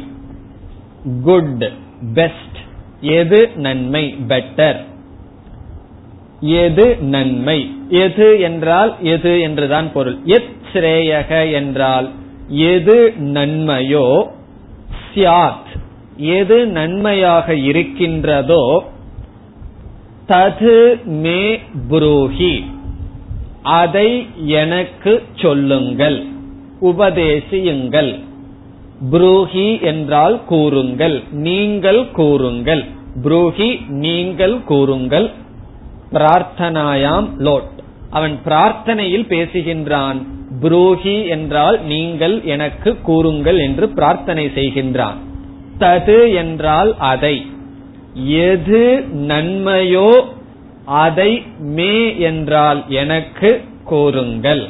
குட் பெஸ்ட் எது நன்மை? பெட்டர் எது நன்மை? எது என்றால் எது என்றுதான் பொருள். எத் ஸ்ரேயக என்றால் எது நன்மையோ? சியாத் எது நன்மையாக இருக்கின்றதோ? தது மே புரோஹி. அதை எனக்கு சொல்லுங்கள். உபதேசியுங்கள். புரூஹி என்றால் கூறுங்கள் நீங்கள் கூறுங்கள். புரூஹி நீங்கள் கூறுங்கள். பிரார்த்தனாயாம் லோட். அவன் பிரார்த்தனையில் பேசுகின்றான். புரூஹி என்றால் நீங்கள் எனக்கு கூறுங்கள் என்று பிரார்த்தனை செய்கின்றான். தது என்றால் அதை. எது நன்மையோ அதை மே என்றால் எனக்கு கூறுங்கள்.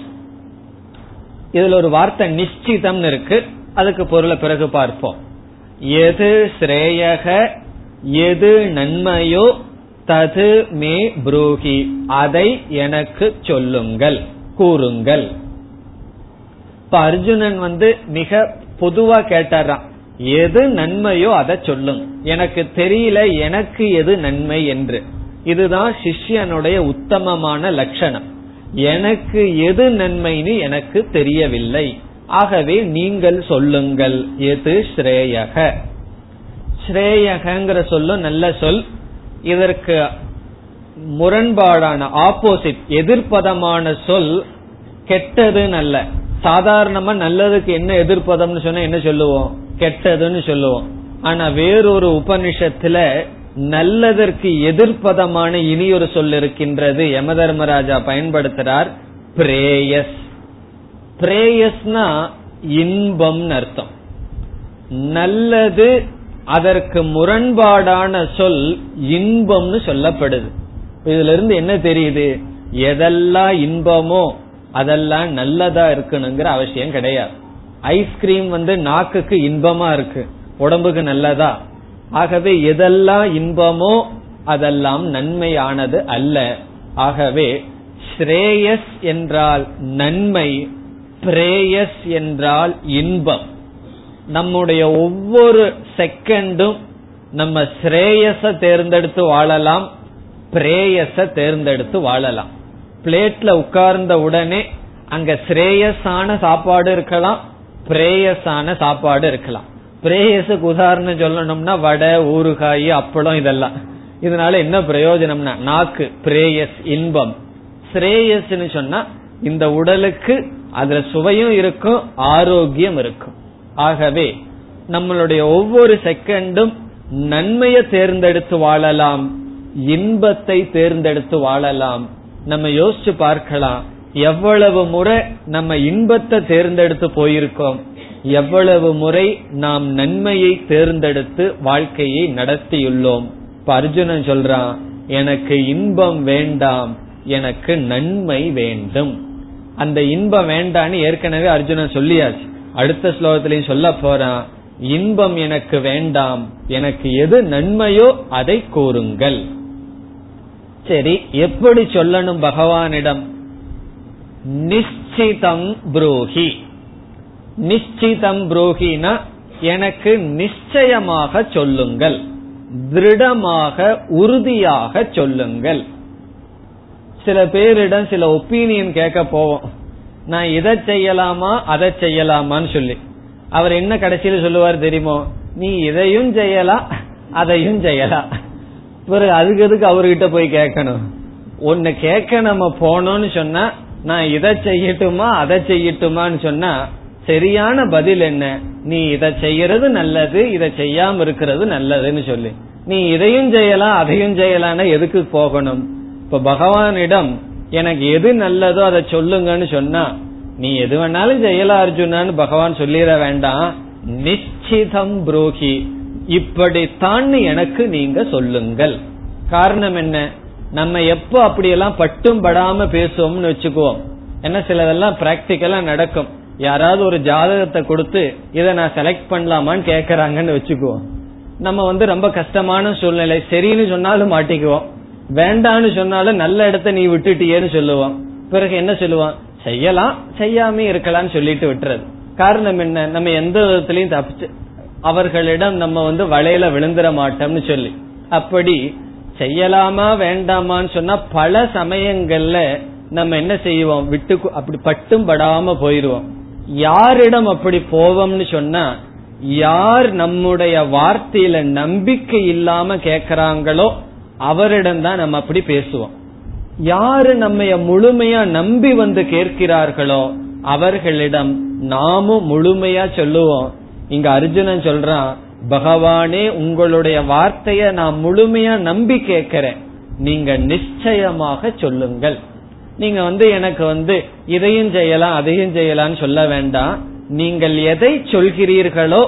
இதுல ஒரு வார்த்தை நிச்சிதம் இருக்கு. அதுக்கு பொருளை பிறகு பார்ப்போம். எது ஸ்ரேயக எது நன்மையோ தது மே புரூகி. அதை எனக்கு சொல்லுங்கள் கூறுங்கள். இப்ப அர்ஜுனன் வந்து மிக பொதுவா கேட்டாராம் எது நன்மையோ அதை சொல்லுங்க எனக்கு தெரியல எனக்கு எது நன்மை என்று. இதுதான் சிஷ்யனுடைய உத்தமமான லட்சணம். எனக்கு எது நன்மைன்னு எனக்கு தெரியவில்லை. ஆகவே நீங்கள் சொல்லுங்கள் எது ஸ்ரேயக? ஸ்ரேயகங்கிற சொல்லும் நல்ல சொல். இதற்கு முரண்பாடான ஆப்போசிட் எதிர்ப்பதமான சொல் கெட்டது நல்ல சாதாரணமா நல்லதுக்கு என்ன எதிர்ப்பதம்னு சொன்னா என்ன சொல்லுவோம்? கெட்டதுன்னு சொல்லுவோம். ஆனா வேறொரு உபனிஷத்துல நல்லதற்கு எதிர்ப்பதமான இனியொரு சொல் இருக்கின்றது. யம தர்மராஜா பயன்படுத்துறார் பிரேயஸ். பிரேயஸ்னா இன்பம்னு அர்த்தம். நல்லது அதற்கு முரண்பாடான சொல் இன்பம்னு சொல்லப்படுது. இதுல இருந்து என்ன தெரியுது? எதெல்லாம் இன்பமோ அதெல்லாம் நல்லதா இருக்கணுங்கிற அவசியம் கிடையாது. ஐஸ்கிரீம் வந்து நாக்குக்கு இன்பமா இருக்கு. உடம்புக்கு நல்லதா? ஆகவே எதெல்லாம் இன்பமோ அதெல்லாம் நன்மையானது அல்ல. ஆகவே ஸ்ரேயஸ் என்றால் நன்மை பிரேயஸ் என்றால் இன்பம். நம்முடைய ஒவ்வொரு செகண்டும் நம்ம ஸ்ரேயஸ தேர்ந்தெடுத்து வாழலாம் பிரேயஸ தேர்ந்தெடுத்து வாழலாம். பிளேட்ல உட்கார்ந்த உடனே அங்க ஸ்ரேயஸான சாப்பாடு இருக்கலாம் பிரேயஸான சாப்பாடு இருக்கலாம். பிரேயஸுக்கு உதாரணம் சொல்லணும்னா வடை ஊறுகாய் அப்பளம் இதெல்லாம். இதனால என்ன பிரயோஜனம்னா நாக்கு பிரேயஸ் இன்பம். ஸ்ரேயஸ்ன்னு சொன்னா இந்த உடலுக்கு அதுல சுவையும் இருக்கும் ஆரோக்கியம் இருக்கும். ஆகவே நம்மளுடைய ஒவ்வொரு செகண்டும் நன்மையை தேர்ந்தெடுத்து வாழலாம் இன்பத்தை தேர்ந்தெடுத்து வாழலாம். நம்ம யோசிச்சு பார்க்கலாம் எவ்வளவு முறை நம்ம இன்பத்தை தேர்ந்தெடுத்து போயிருக்கோம். எவ்வளவு முறை நாம் நன்மையை தேர்ந்தெடுத்து வாழ்க்கையை நடத்தியுள்ளோம். இப்ப அர்ஜுனன் சொல்றான் எனக்கு இன்பம் வேண்டாம் எனக்கு நன்மை வேண்டும். அந்த இன்பம் வேண்டான்னு ஏற்கனவே அர்ஜுனன் சொல்லியாச்சு. அடுத்த ஸ்லோகத்திலையும் சொல்ல போறான் இன்பம் எனக்கு வேண்டாம் எனக்கு எது நன்மையோ அதை கூறுங்கள். சரி எப்படி சொல்லணும் பகவானிடம்? நிச்சிதம் புரோஹி. நிச்சிதம் புரோகினா எனக்கு நிச்சயமாக சொல்லுங்கள். திருடமாக உறுதியாக சொல்லுங்கள். சில பேரிடம் சில ஒப்பீனியன் கேட்க போவோம். நான் இதை செய்யலாமா அதை செய்யலாமான்னு சொல்லி. அவர் என்ன கடைசியில் சொல்லுவார் தெரியுமோ? நீ இதையும் செய்யலாம் அதையும் செய்யலாம் பிறகு அதுக்கு எதுக்கு அவர்கிட்ட போய் கேட்கணும்? ஒன்னு கேட்க நம்ம போனோம்னு சொன்னா நான் இதை செய்யட்டுமா அதை செய்யட்டுமான்னு சொன்னா சரியான பதில் என்ன? நீ இதை செய்யறது நல்லது இதை செய்யாம இருக்கிறது நல்லதுன்னு சொல்லி. நீ இதையும் செய்யலாம் அதையும் செய்யலாம்னா எதுக்கு போகணும்? இப்ப பகவானிடம் எனக்கு எது நல்லதோ அதை சொல்லுங்கன்னு சொன்னா நீ எது வேணாலும் செய்யலாம் அர்ஜுனான்னு பகவான் சொல்லிட வேண்டாம். நிச்சிதம் புரோகி இப்படித்தான் எனக்கு நீங்க சொல்லுங்கள். காரணம் என்ன? நம்ம எப்போ அப்படியெல்லாம் பட்டும் படாம பேசுவோம்னு வச்சுக்குவோம். என்ன சிலதெல்லாம் பிராக்டிக்கலா நடக்கும். யாராவது ஒரு ஜாதகத்தை கொடுத்து இதை நான் செலக்ட் பண்ணலாமான்னு கேக்குறாங்கன்னு வச்சுக்குவோம். நம்ம வந்து ரொம்ப கஷ்டமான சூழ்நிலை சரின்னு சொன்னாலும் மாட்டிக்குவோம். வேண்டான்னு சொன்னாலும் நல்ல இடத்த நீ விட்டுட்டியேன்னு சொல்லுவோம். பிறகு என்ன சொல்லுவான் செய்யலாம் செய்யாம இருக்கலாம்னு சொல்லிட்டு விட்டுறது. காரணம் என்ன? நம்ம எந்த விதத்திலையும் தப்பிச்சு அவர்களிடம் நம்ம வந்து வலையில விழுந்துட மாட்டோம்னு சொல்லி. அப்படி செய்யலாமா வேண்டாமான்னு சொன்னா பல சமயங்கள்ல நம்ம என்ன செய்வோம்? விட்டு அப்படி பட்டும் படாம போயிருவோம். யாரிடம் அப்படி போவோம்னு சொன்னா யார் நம்முடைய வார்த்தையில நம்பிக்கை இல்லாம கேக்குறாங்களோ அவரிடம் தான் நம்ம அப்படி பேசுவோம். யாரு நம்ம முழுமையா நம்பி வந்து கேட்கிறார்களோ அவர்களிடம் நாமும் முழுமையா சொல்லுவோம். இங்க அர்ஜுனன் சொல்றான் பகவானே உங்களுடைய வார்த்தைய நான் முழுமையா நம்பி கேட்கிறேன். நீங்க நிச்சயமாக சொல்லுங்கள். நீங்க வந்து எனக்கு வந்து இதையும் செய்யலாம் அதையும் செய்யலாம்னு சொல்ல வேண்டாம். நீங்கள் எதை சொல்கிறீர்களோ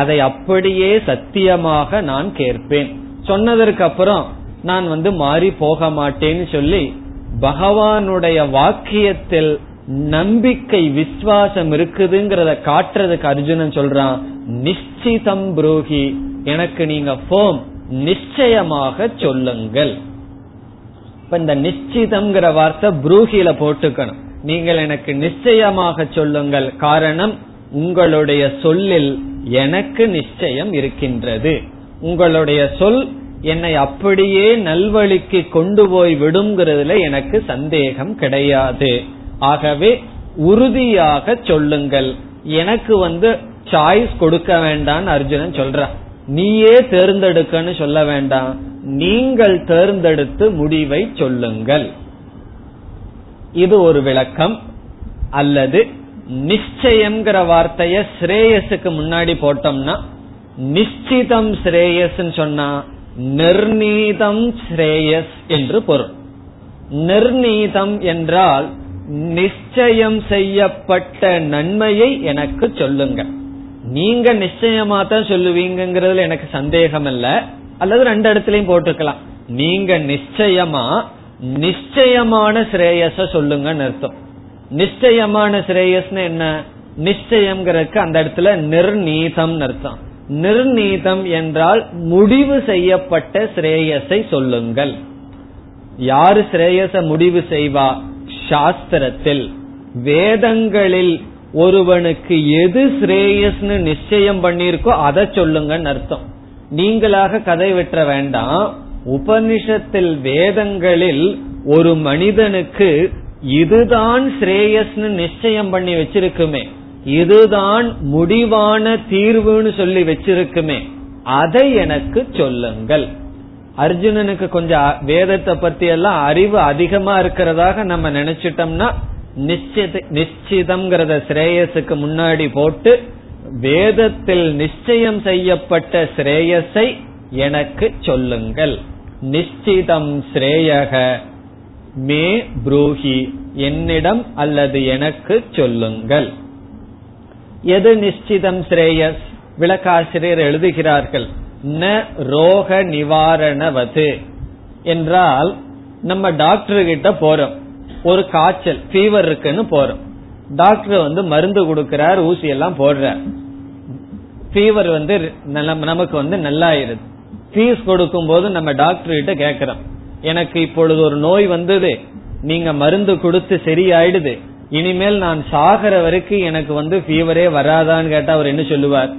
அதை அப்படியே சத்தியமாக நான் கேட்பேன். சொன்னதற்கு அப்புறம் நான் வந்து மாறி போக மாட்டேன்னு சொல்லி பகவானுடைய வாக்கியத்தில் நம்பிக்கை விசுவாசம் இருக்குதுங்கிறத காட்டுறதுக்கு அர்ஜுனன் சொல்றான் நிச்சிதம் புரோகி எனக்கு நீங்க போம் நிச்சயமாக சொல்லுங்கள். இப்ப இந்த நிச்சிதம்ங்கிற வார்த்தை புரூகில போட்டுக்கணும். நீங்கள் எனக்கு நிச்சயமாக சொல்லுங்கள். காரணம் உங்களுடைய சொல்லில் எனக்கு நிச்சயம் இருக்கின்றது. உங்களுடைய சொல் என்னை அப்படியே நல்வழிக்கு கொண்டு போய் விடுங்கிறதுல எனக்கு சந்தேகம் கிடையாது. ஆகவே உறுதியாக சொல்லுங்கள். எனக்கு வந்து சாய்ஸ் கொடுக்க வேண்டாம் அர்ஜுனன் சொல்றான். நீயே தேர்ந்தெடுக்கன்னு சொல்ல வேண்டாம். நீங்கள் தேர்ந்தெடுத்து முடிவை சொல்லுங்கள். இது ஒரு விளக்கம். அல்லது நிச்சயம்ங்கிற வார்த்தைய ஸ்ரேயஸுக்கு முன்னாடி போட்டோம்னா நிச்சிதம் ஸ்ரேயஸ் சொன்னா நிர்ணீதம் ஸ்ரேயஸ் என்று பொருள். நிர்ணீதம் என்றால் நிச்சயம் செய்யப்பட்ட நன்மையை எனக்கு சொல்லுங்கள் நீங்க நிச்சயமா தான் சொல்லுவீங்கிறதுல எனக்கு சந்தேகம் இல்ல அல்லது ரெண்டு இடத்துலயும் போட்டுக்கலாம். நீங்க நிச்சயமா நிச்சயமான ஸ்ரேயஸ சொல்லுங்கன்னு அர்த்தம். நிச்சயமான ஸ்ரேயஸ்னு என்ன? நிச்சயம்ங்கிறதுக்கு அந்த இடத்துல நிர்ணீதம் அர்த்தம். நிர்ணீதம் என்றால் முடிவு செய்யப்பட்ட ஸ்ரேயஸை சொல்லுங்கள். யாரு ஸ்ரேயஸ முடிவு செய்வா? சாஸ்திரத்தில். வேதங்களில் ஒருவனுக்கு எது ஸ்ரேயஸ்னு நிச்சயம் பண்ணிருக்கோ அதை சொல்லுங்கன்னு அர்த்தம். நீங்களாக கதை வெட்ட வேண்டாம். உபனிஷத்தில் வேதங்களில் ஒரு மனிதனுக்கு இதுதான் ஸ்ரேயஸ்னு நிச்சயம் பண்ணி வச்சிருக்குமே. இதுதான் முடிவான தீர்வுன்னு சொல்லி வச்சிருக்குமே. அதை எனக்கு சொல்லுங்கள். அர்ஜுனனுக்கு கொஞ்சம் வேதத்தை பத்தி எல்லாம் அறிவு அதிகமா இருக்கிறதாக நம்ம நினைச்சிட்டோம்னா நிச்சித நிச்சிதம்ங்கிறத ஸ்ரேயஸுக்கு முன்னாடி போட்டு வேதத்தில் நிச்சயம் செய்யப்பட்ட ஸ்ரேயஸை எனக்கு சொல்லுங்கள். நிச்சிதம் ஸ்ரேயக மே புரூஹி என்னிடம் அல்லது எனக்கு சொல்லுங்கள். எது நிச்சிதம் ஸ்ரேயஸ் விளக்காசிரியர் எழுதுகிறார்கள் ந ரோக நிவாரணவது. என்றால் நம்ம டாக்டர் கிட்ட போறோம். ஒரு காய்ச்சல் ஃபீவர் இருக்குன்னு போறோம். டாக்டர் வந்து மருந்து கொடுக்கிறார் ஊசி எல்லாம் போடுறார். ஃபீவர் வந்து நமக்கு வந்து நல்லாயிருது. ஃபீஸ் கொடுக்கும் போது நம்ம டாக்டர் கிட்ட கேக்குறோம் எனக்கு இப்பொழுது ஒரு நோய் வந்தது நீங்க மருந்து கொடுத்து சரியாயிடுது இனிமேல் நான் சாகிற வரைக்கும் எனக்கு வந்து ஃபீவரே வராதான்னு கேட்டா அவர் என்ன சொல்லுவார்?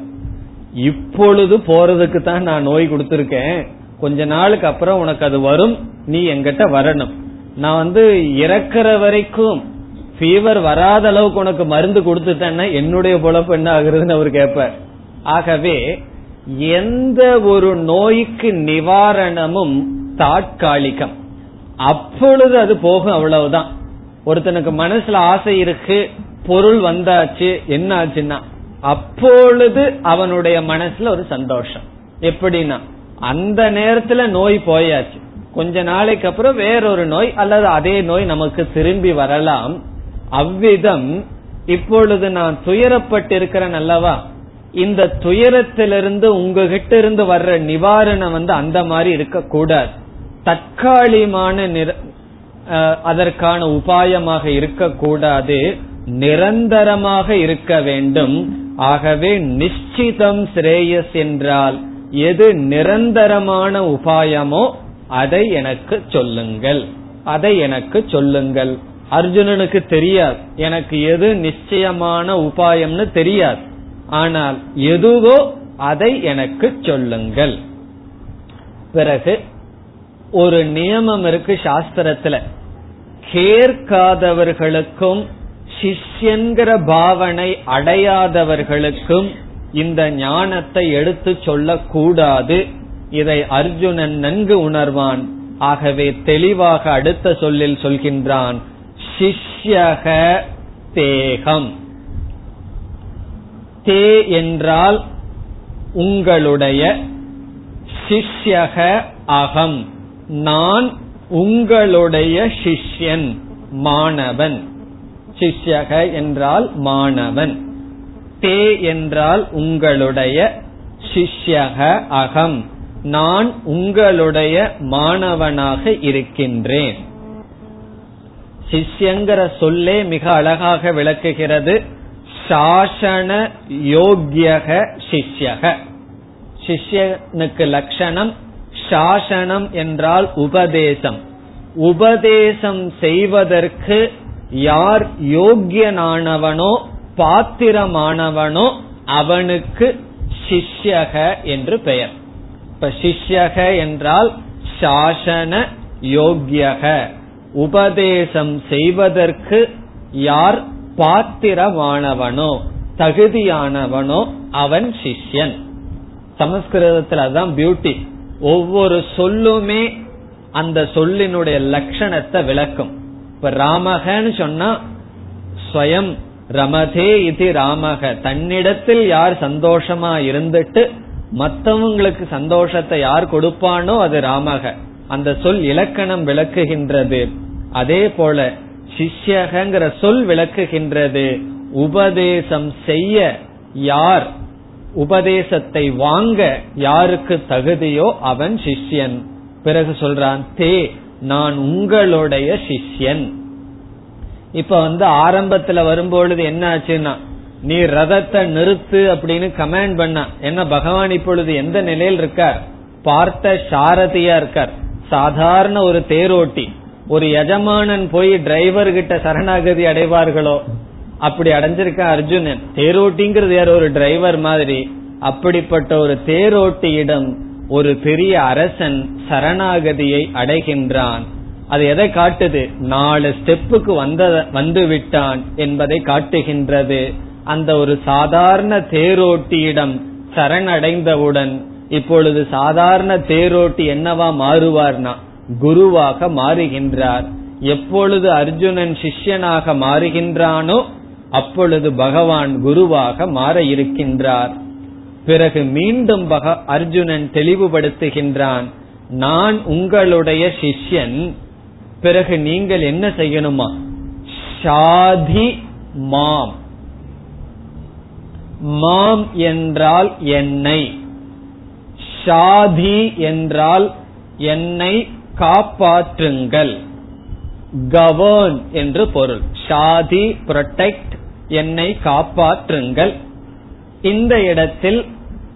இப்பொழுது போறதுக்கு தான் நான் நோய் கொடுத்திருக்கேன் கொஞ்ச நாளுக்கு அப்புறம் உனக்கு அது வரும் நீ எங்கிட்ட வரணும். நான் வந்து இறக்குற வரைக்கும் ஃபீவர் வராத அளவுக்கு உனக்கு மருந்து கொடுத்துட்டேன்னா என்னுடைய பொழப்பு என்ன ஆகுறதுன்னு அவர் கேட்பார். ஆகவே எந்த ஒரு நோய்க்கு நிவாரணமும் தாட்காலிகம் அப்பொழுது அது போகும் அவ்வளவுதான். ஒருத்தனுக்கு மனசுல ஆசை இருக்கு பொருள் வந்தாச்சு என்ன ஆச்சுன்னா அப்பொழுது அவனுடைய மனசுல ஒரு சந்தோஷம். எப்படின்னா அந்த நேரத்துல நோய் போயாச்சு. கொஞ்ச நாளைக்கு அப்புறம் வேறொரு நோய் அல்லது அதே நோய் நமக்கு திரும்பி வரலாம். அவ்விதம் இப்பொழுது நான் துயரப்பட்டிருக்கிறேன் அல்லவா? இந்த துயரத்திலிருந்து உங்ககிட்ட இருந்து வர்ற நிவாரணம் வந்து அந்த மாதிரி இருக்க கூடாது தற்காலிகமான அதற்கான உபாயமாக இருக்கக்கூடாது. நிரந்தரமாக இருக்க வேண்டும். ஆகவே நிச்சிதம் ஸ்ரேயஸ் என்றால் எது நிரந்தரமான உபாயமோ அதை எனக்கு சொல்லுங்கள். அதை எனக்கு சொல்லுங்கள். அர்ஜுனனுக்கு தெரியாது. எனக்கு எது நிச்சயமான உபாயம்னு தெரியாது. ஆனால் எதுவோ அதை எனக்கு சொல்லுங்கள். பிறகு ஒரு நியமம் இருக்கு சாஸ்திரத்துல. கேட்காதவர்களுக்கும் சிஷ்யன்கிற பாவனை அடையாதவர்களுக்கும் இந்த ஞானத்தை எடுத்து சொல்லக்கூடாது. இதை அர்ஜுனன் நன்கு உணர்வான். ஆகவே தெளிவாக அடுத்த சொல்லில் சொல்கின்றான் சிஷ்யக தேகம். தே என்றால் உங்களுடைய சிஷ்யக அகம். நான் உங்களுடைய சிஷ்யன் மாணவன். சிஷ்யக என்றால் மாணவன். தே என்றால் உங்களுடைய சிஷ்யக அகம். நான் உங்களுடைய மாணவனாக இருக்கின்றேன். சிஷ்யங்கிற சொல்லே மிக அழகாக விளக்குகிறது. சாசன யோக்கியக சிஷ்யக. சிஷ்யனுக்கு லட்சணம் சாசனம் என்றால் உபதேசம். உபதேசம் செய்வதற்கு யார் யோக்கியனானவனோ பாத்திரமானவனோ அவனுக்கு சிஷ்யக என்று பெயர். இப்ப சிஷ்யக என்றால் சாசன யோக்கியக உபதேசம் செய்வதற்கு யார் பாத்திரமானவனோ தகுதியானவனோ அவன் சிஷ்யன். சமஸ்கிருதத்தில் அதான் பியூட்டி ஒவ்வொரு சொல்லுமே அந்த சொல்லினுடைய லட்சணத்தை விளக்கும். இப்ப ராமகன்னு சொன்னா ஸ்வயம் ரமதே இது ராமக. தன்னிடத்தில் யார் சந்தோஷமா இருந்துட்டு மற்றவங்களுக்கு சந்தோஷத்தை யார் கொடுப்பானோ அது ராமக. அந்த சொல் இலக்கணம் விளக்குகின்றது. அதே போல சிஷ்யகங்கிற சொல் விளக்குகின்றது. உபதேசம் செய்ய யார் உபதேசத்தை வாங்க யாருக்கு தகுதியோ அவன் சிஷ்யன். பிறகு சொல்றான் தே நான் உங்களுடைய சிஷ்யன். இப்ப வந்து ஆரம்பத்துல வரும்பொழுது என்ன ஆச்சுன்னா நீ ரதத்தை நிறுத்து அப்படின்னு கமாண்ட் பண்ண. என்ன பகவான் இப்பொழுது எந்த நிலையில் இருக்கார்? பார்த்த சாரதியா இருக்கார். சாதாரண ஒரு தேரோட்டி. ஒரு எஜமானன் போய் டிரைவர் கிட்ட சரணாகதி அடைவார்களோ? அப்படி அடைஞ்சிருக்க அர்ஜுனன். தேரோட்டிங்கிறது யார்? ஒரு டிரைவர் மாதிரி. அப்படிப்பட்ட ஒரு தேரோட்டியிடம் ஒரு பெரிய அரசன் சரணாகதியை அடைகின்றான். அது எதை காட்டுது? நாலு ஸ்டெப்புக்கு வந்த வந்து விட்டான் என்பதை காட்டுகின்றது. அந்த ஒரு சாதாரண தேரோட்டியிடம் சரணடைந்தவுடன் இப்பொழுது சாதாரண தேரோட்டி என்னவா மாறுவார்னா? குருவாக மாறுகின்றார். எப்பொழுது அர்ஜுனன் சிஷ்யனாக மாறுகின்றானோ அப்பொழுது பகவான் குருவாக மாற இருக்கின்றார். பிறகு மீண்டும் பக அர்ஜுனன் தெளிவுபடுத்துகின்றான் நான் உங்களுடைய சிஷ்யன் பிறகு நீங்கள் என்ன செய்யணுமா? ஷாதி மாம். மாம் என்றால் என்னை ஷாதி என்றால் என்னை காப்பாற்றுங்கள். கவர்ன் என்று பொருள். ஷாதி புரொடெக்ட் என்னை காப்பாற்றுங்கள். இந்த இடத்தில்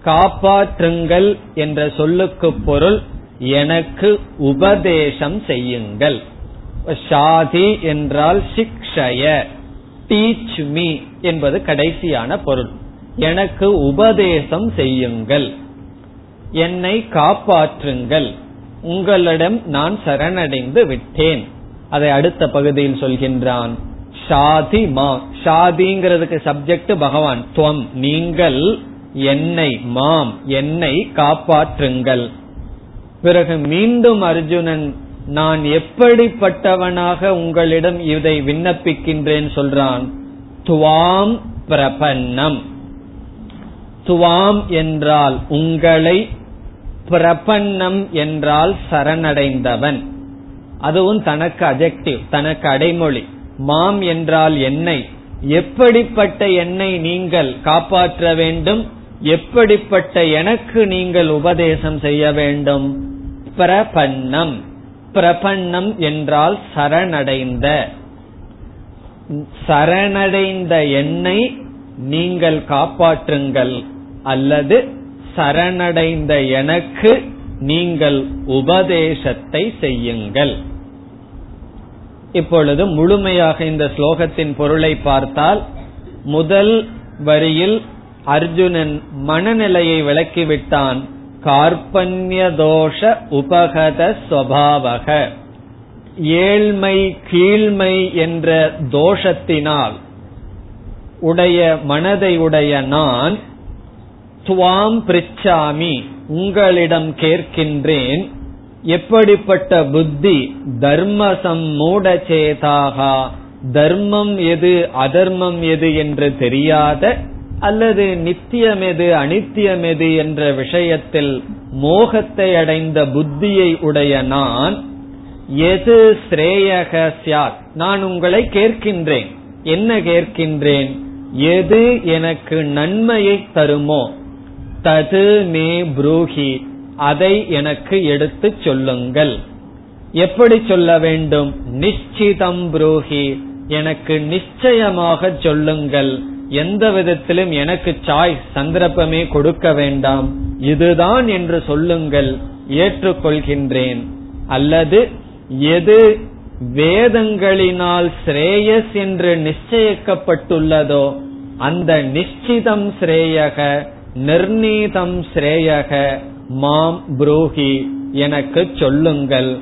காப்பாற்றுங்கள் என்ற சொல்லுக்கு பொருள் எனக்கு உபதேசம் செய்யுங்கள். ஷாதி என்றால் சிக்ஷய டீச் மீ என்பது கடைசியான பொருள். எனக்கு உபதேசம் செய்யுங்கள். என்னை காப்பாற்றுங்கள். உங்களிடம் நான் சரணடைந்து விட்டேன். அதை அடுத்த பகுதியில் சொல்கின்றான். ஷாதி மா. ஷாதிங்கிறதுக்கு சப்ஜெக்ட் பகவான். துவம். நீங்கள் என்னை மாம் என்னை காப்பாற்றுங்கள். பிறகு மீண்டும் அர்ஜுனன் நான் எப்படிப்பட்டவனாக உங்களிடம் இதை விண்ணப்பிக்கின்றேன் சொல்றான். துவாம் பிரபன்னம். துவாம் என்றால் உங்களை பிரபன்னம் என்றால் சரணடைந்தவன். அதுவும் தனக்கு அஜெக்டிவ் தனக்கு அடைமொழி. மாம் என்றால் என்னை. எப்படிப்பட்ட என்னை நீங்கள் காப்பாற்ற வேண்டும்? எப்படிப்பட்ட எனக்கு நீங்கள் உபதேசம் செய்ய வேண்டும்? பிரபன்னம். பிரபன்னம் என்றால் சரணடைந்த. சரணடைந்த என்னை நீங்கள் காப்பாற்றுங்கள் அல்லது சரணடைந்த எனக்கு நீங்கள் உபதேசத்தை செய்யுங்கள். இப்பொழுது முழுமையாக இந்த ஸ்லோகத்தின் பொருளை பார்த்தால் முதல் வரியில் அர்ஜுனன் மனநிலையை விளக்கிவிட்டான். கார்பண்யதோஷ உபகத சுவாவக. ஏழ்மை கீழ்மை என்ற தோஷத்தினால் உடைய மனதை உடைய நான் துவாம் பிரிச்சாமி உங்களிடம் கேட்கின்றேன் எப்படிப்பட்ட புத்தி தர்மசம் மூடச்சேதாகா தர்மம் எது அதர்மம் எது என்று தெரியாத அல்லது நித்தியம் எது அனித்தியம் எது என்ற விஷயத்தில் மோகத்தை அடைந்த புத்தியை உடைய நான் எது ஸ்ரேயக சியாத் நான் உங்களை கேட்கின்றேன். என்ன கேட்கின்றேன்? எது எனக்கு நன்மையை தருமோ தது மே புரூஹி அதை எனக்கு எடுத்துச் சொல்லுங்கள். எப்படி சொல்ல வேண்டும்? நிச்சிதம் புரோஹி எனக்கு நிச்சயமாக சொல்லுங்கள். எந்த விதத்திலும் எனக்கு சாய்ஸ் சந்தர்ப்பமே கொடுக்க வேண்டாம். இதுதான் என்று சொல்லுங்கள் ஏற்றுக்கொள்கின்றேன். அல்லது எது வேதங்களினால் ஸ்ரேயஸ் என்று நிச்சயிக்கப்பட்டுள்ளதோ அந்த நிச்சிதம் ஸ்ரேயக நிர்ணீதம் ஸ்ரேயக மாம் புரோஹி எனக்கு சொல்லுங்கள்.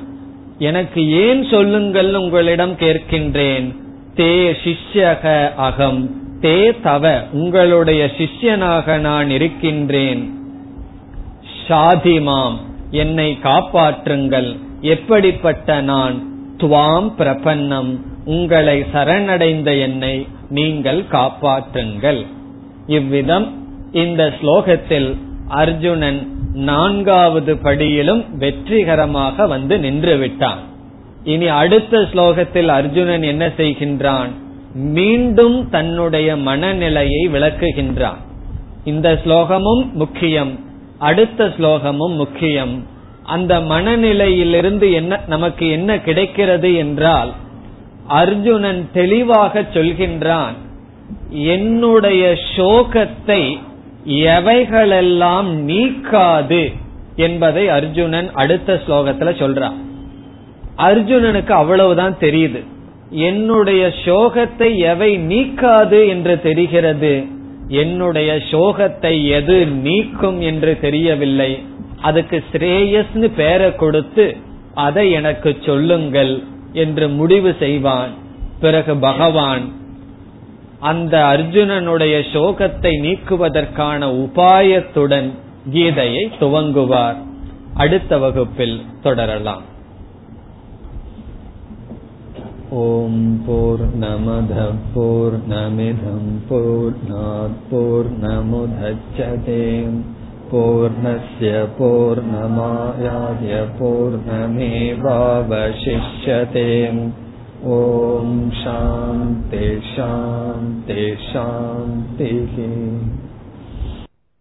எனக்கு ஏன் சொல்லுங்கள் உங்களிடம் கேட்கின்றேன். தே சிஷ்யக அகம் தே தவ உங்களுடைய சிஷ்யனாக நான் இருக்கின்றேன். ஷாதிமாம் என்னை காப்பாற்றுங்கள். எப்படிப்பட்ட நான்? துவாம் பிரபன்னம். உங்களை சரணடைந்த என்னை நீங்கள் காப்பாற்றுங்கள். இவ்விதம் இந்த ஸ்லோகத்தில் அர்ஜுனன் நான்காவது படியிலும் வெற்றிகரமாக வந்து நின்று விட்டான் இனி அடுத்த ஸ்லோகத்தில் அர்ஜுனன் என்ன செய்கின்றான்? மீண்டும் தன்னுடைய மனநிலையை விளக்குகின்றான். இந்த ஸ்லோகமும் முக்கியம். அடுத்த ஸ்லோகமும் முக்கியம். அந்த மனநிலையிலிருந்து என்ன நமக்கு என்ன கிடைக்கிறது என்றால் அர்ஜுனன் தெளிவாக சொல்கின்றான் என்னுடைய சோகத்தை எவைகளெல்லாம் நீக்காது என்பதை அர்ஜுனன் அடுத்த ஸ்லோகத்துல சொல்றான். அர்ஜுனனுக்கு அவ்வளவுதான் தெரியுது. என்னுடைய சோகத்தை எவை நீக்காது என்று தெரிகிறது? என்னுடைய சோகத்தை எது நீக்கும் என்று தெரியவில்லை. அதுக்கு ஸ்ரேயஸ்னு பெயரை கொடுத்து அதை எனக்கு சொல்லுங்கள் என்று முடிவு செய்வான். பிறகு பகவான் அந்த அர்ஜுனனுடைய சோகத்தை நீக்குவதற்கான உபாயத்துடன் கீதையை துவங்குவார். அடுத்த வகுப்பில் தொடரலாம். ஓம் போர் நமத போர் நமிதம் போர் நமுதச்சதேம் पूर्णस्य पूर्णमायाय पूर्णमेवावशिष्यते ॐ शान्ति शान्ति शान्तिः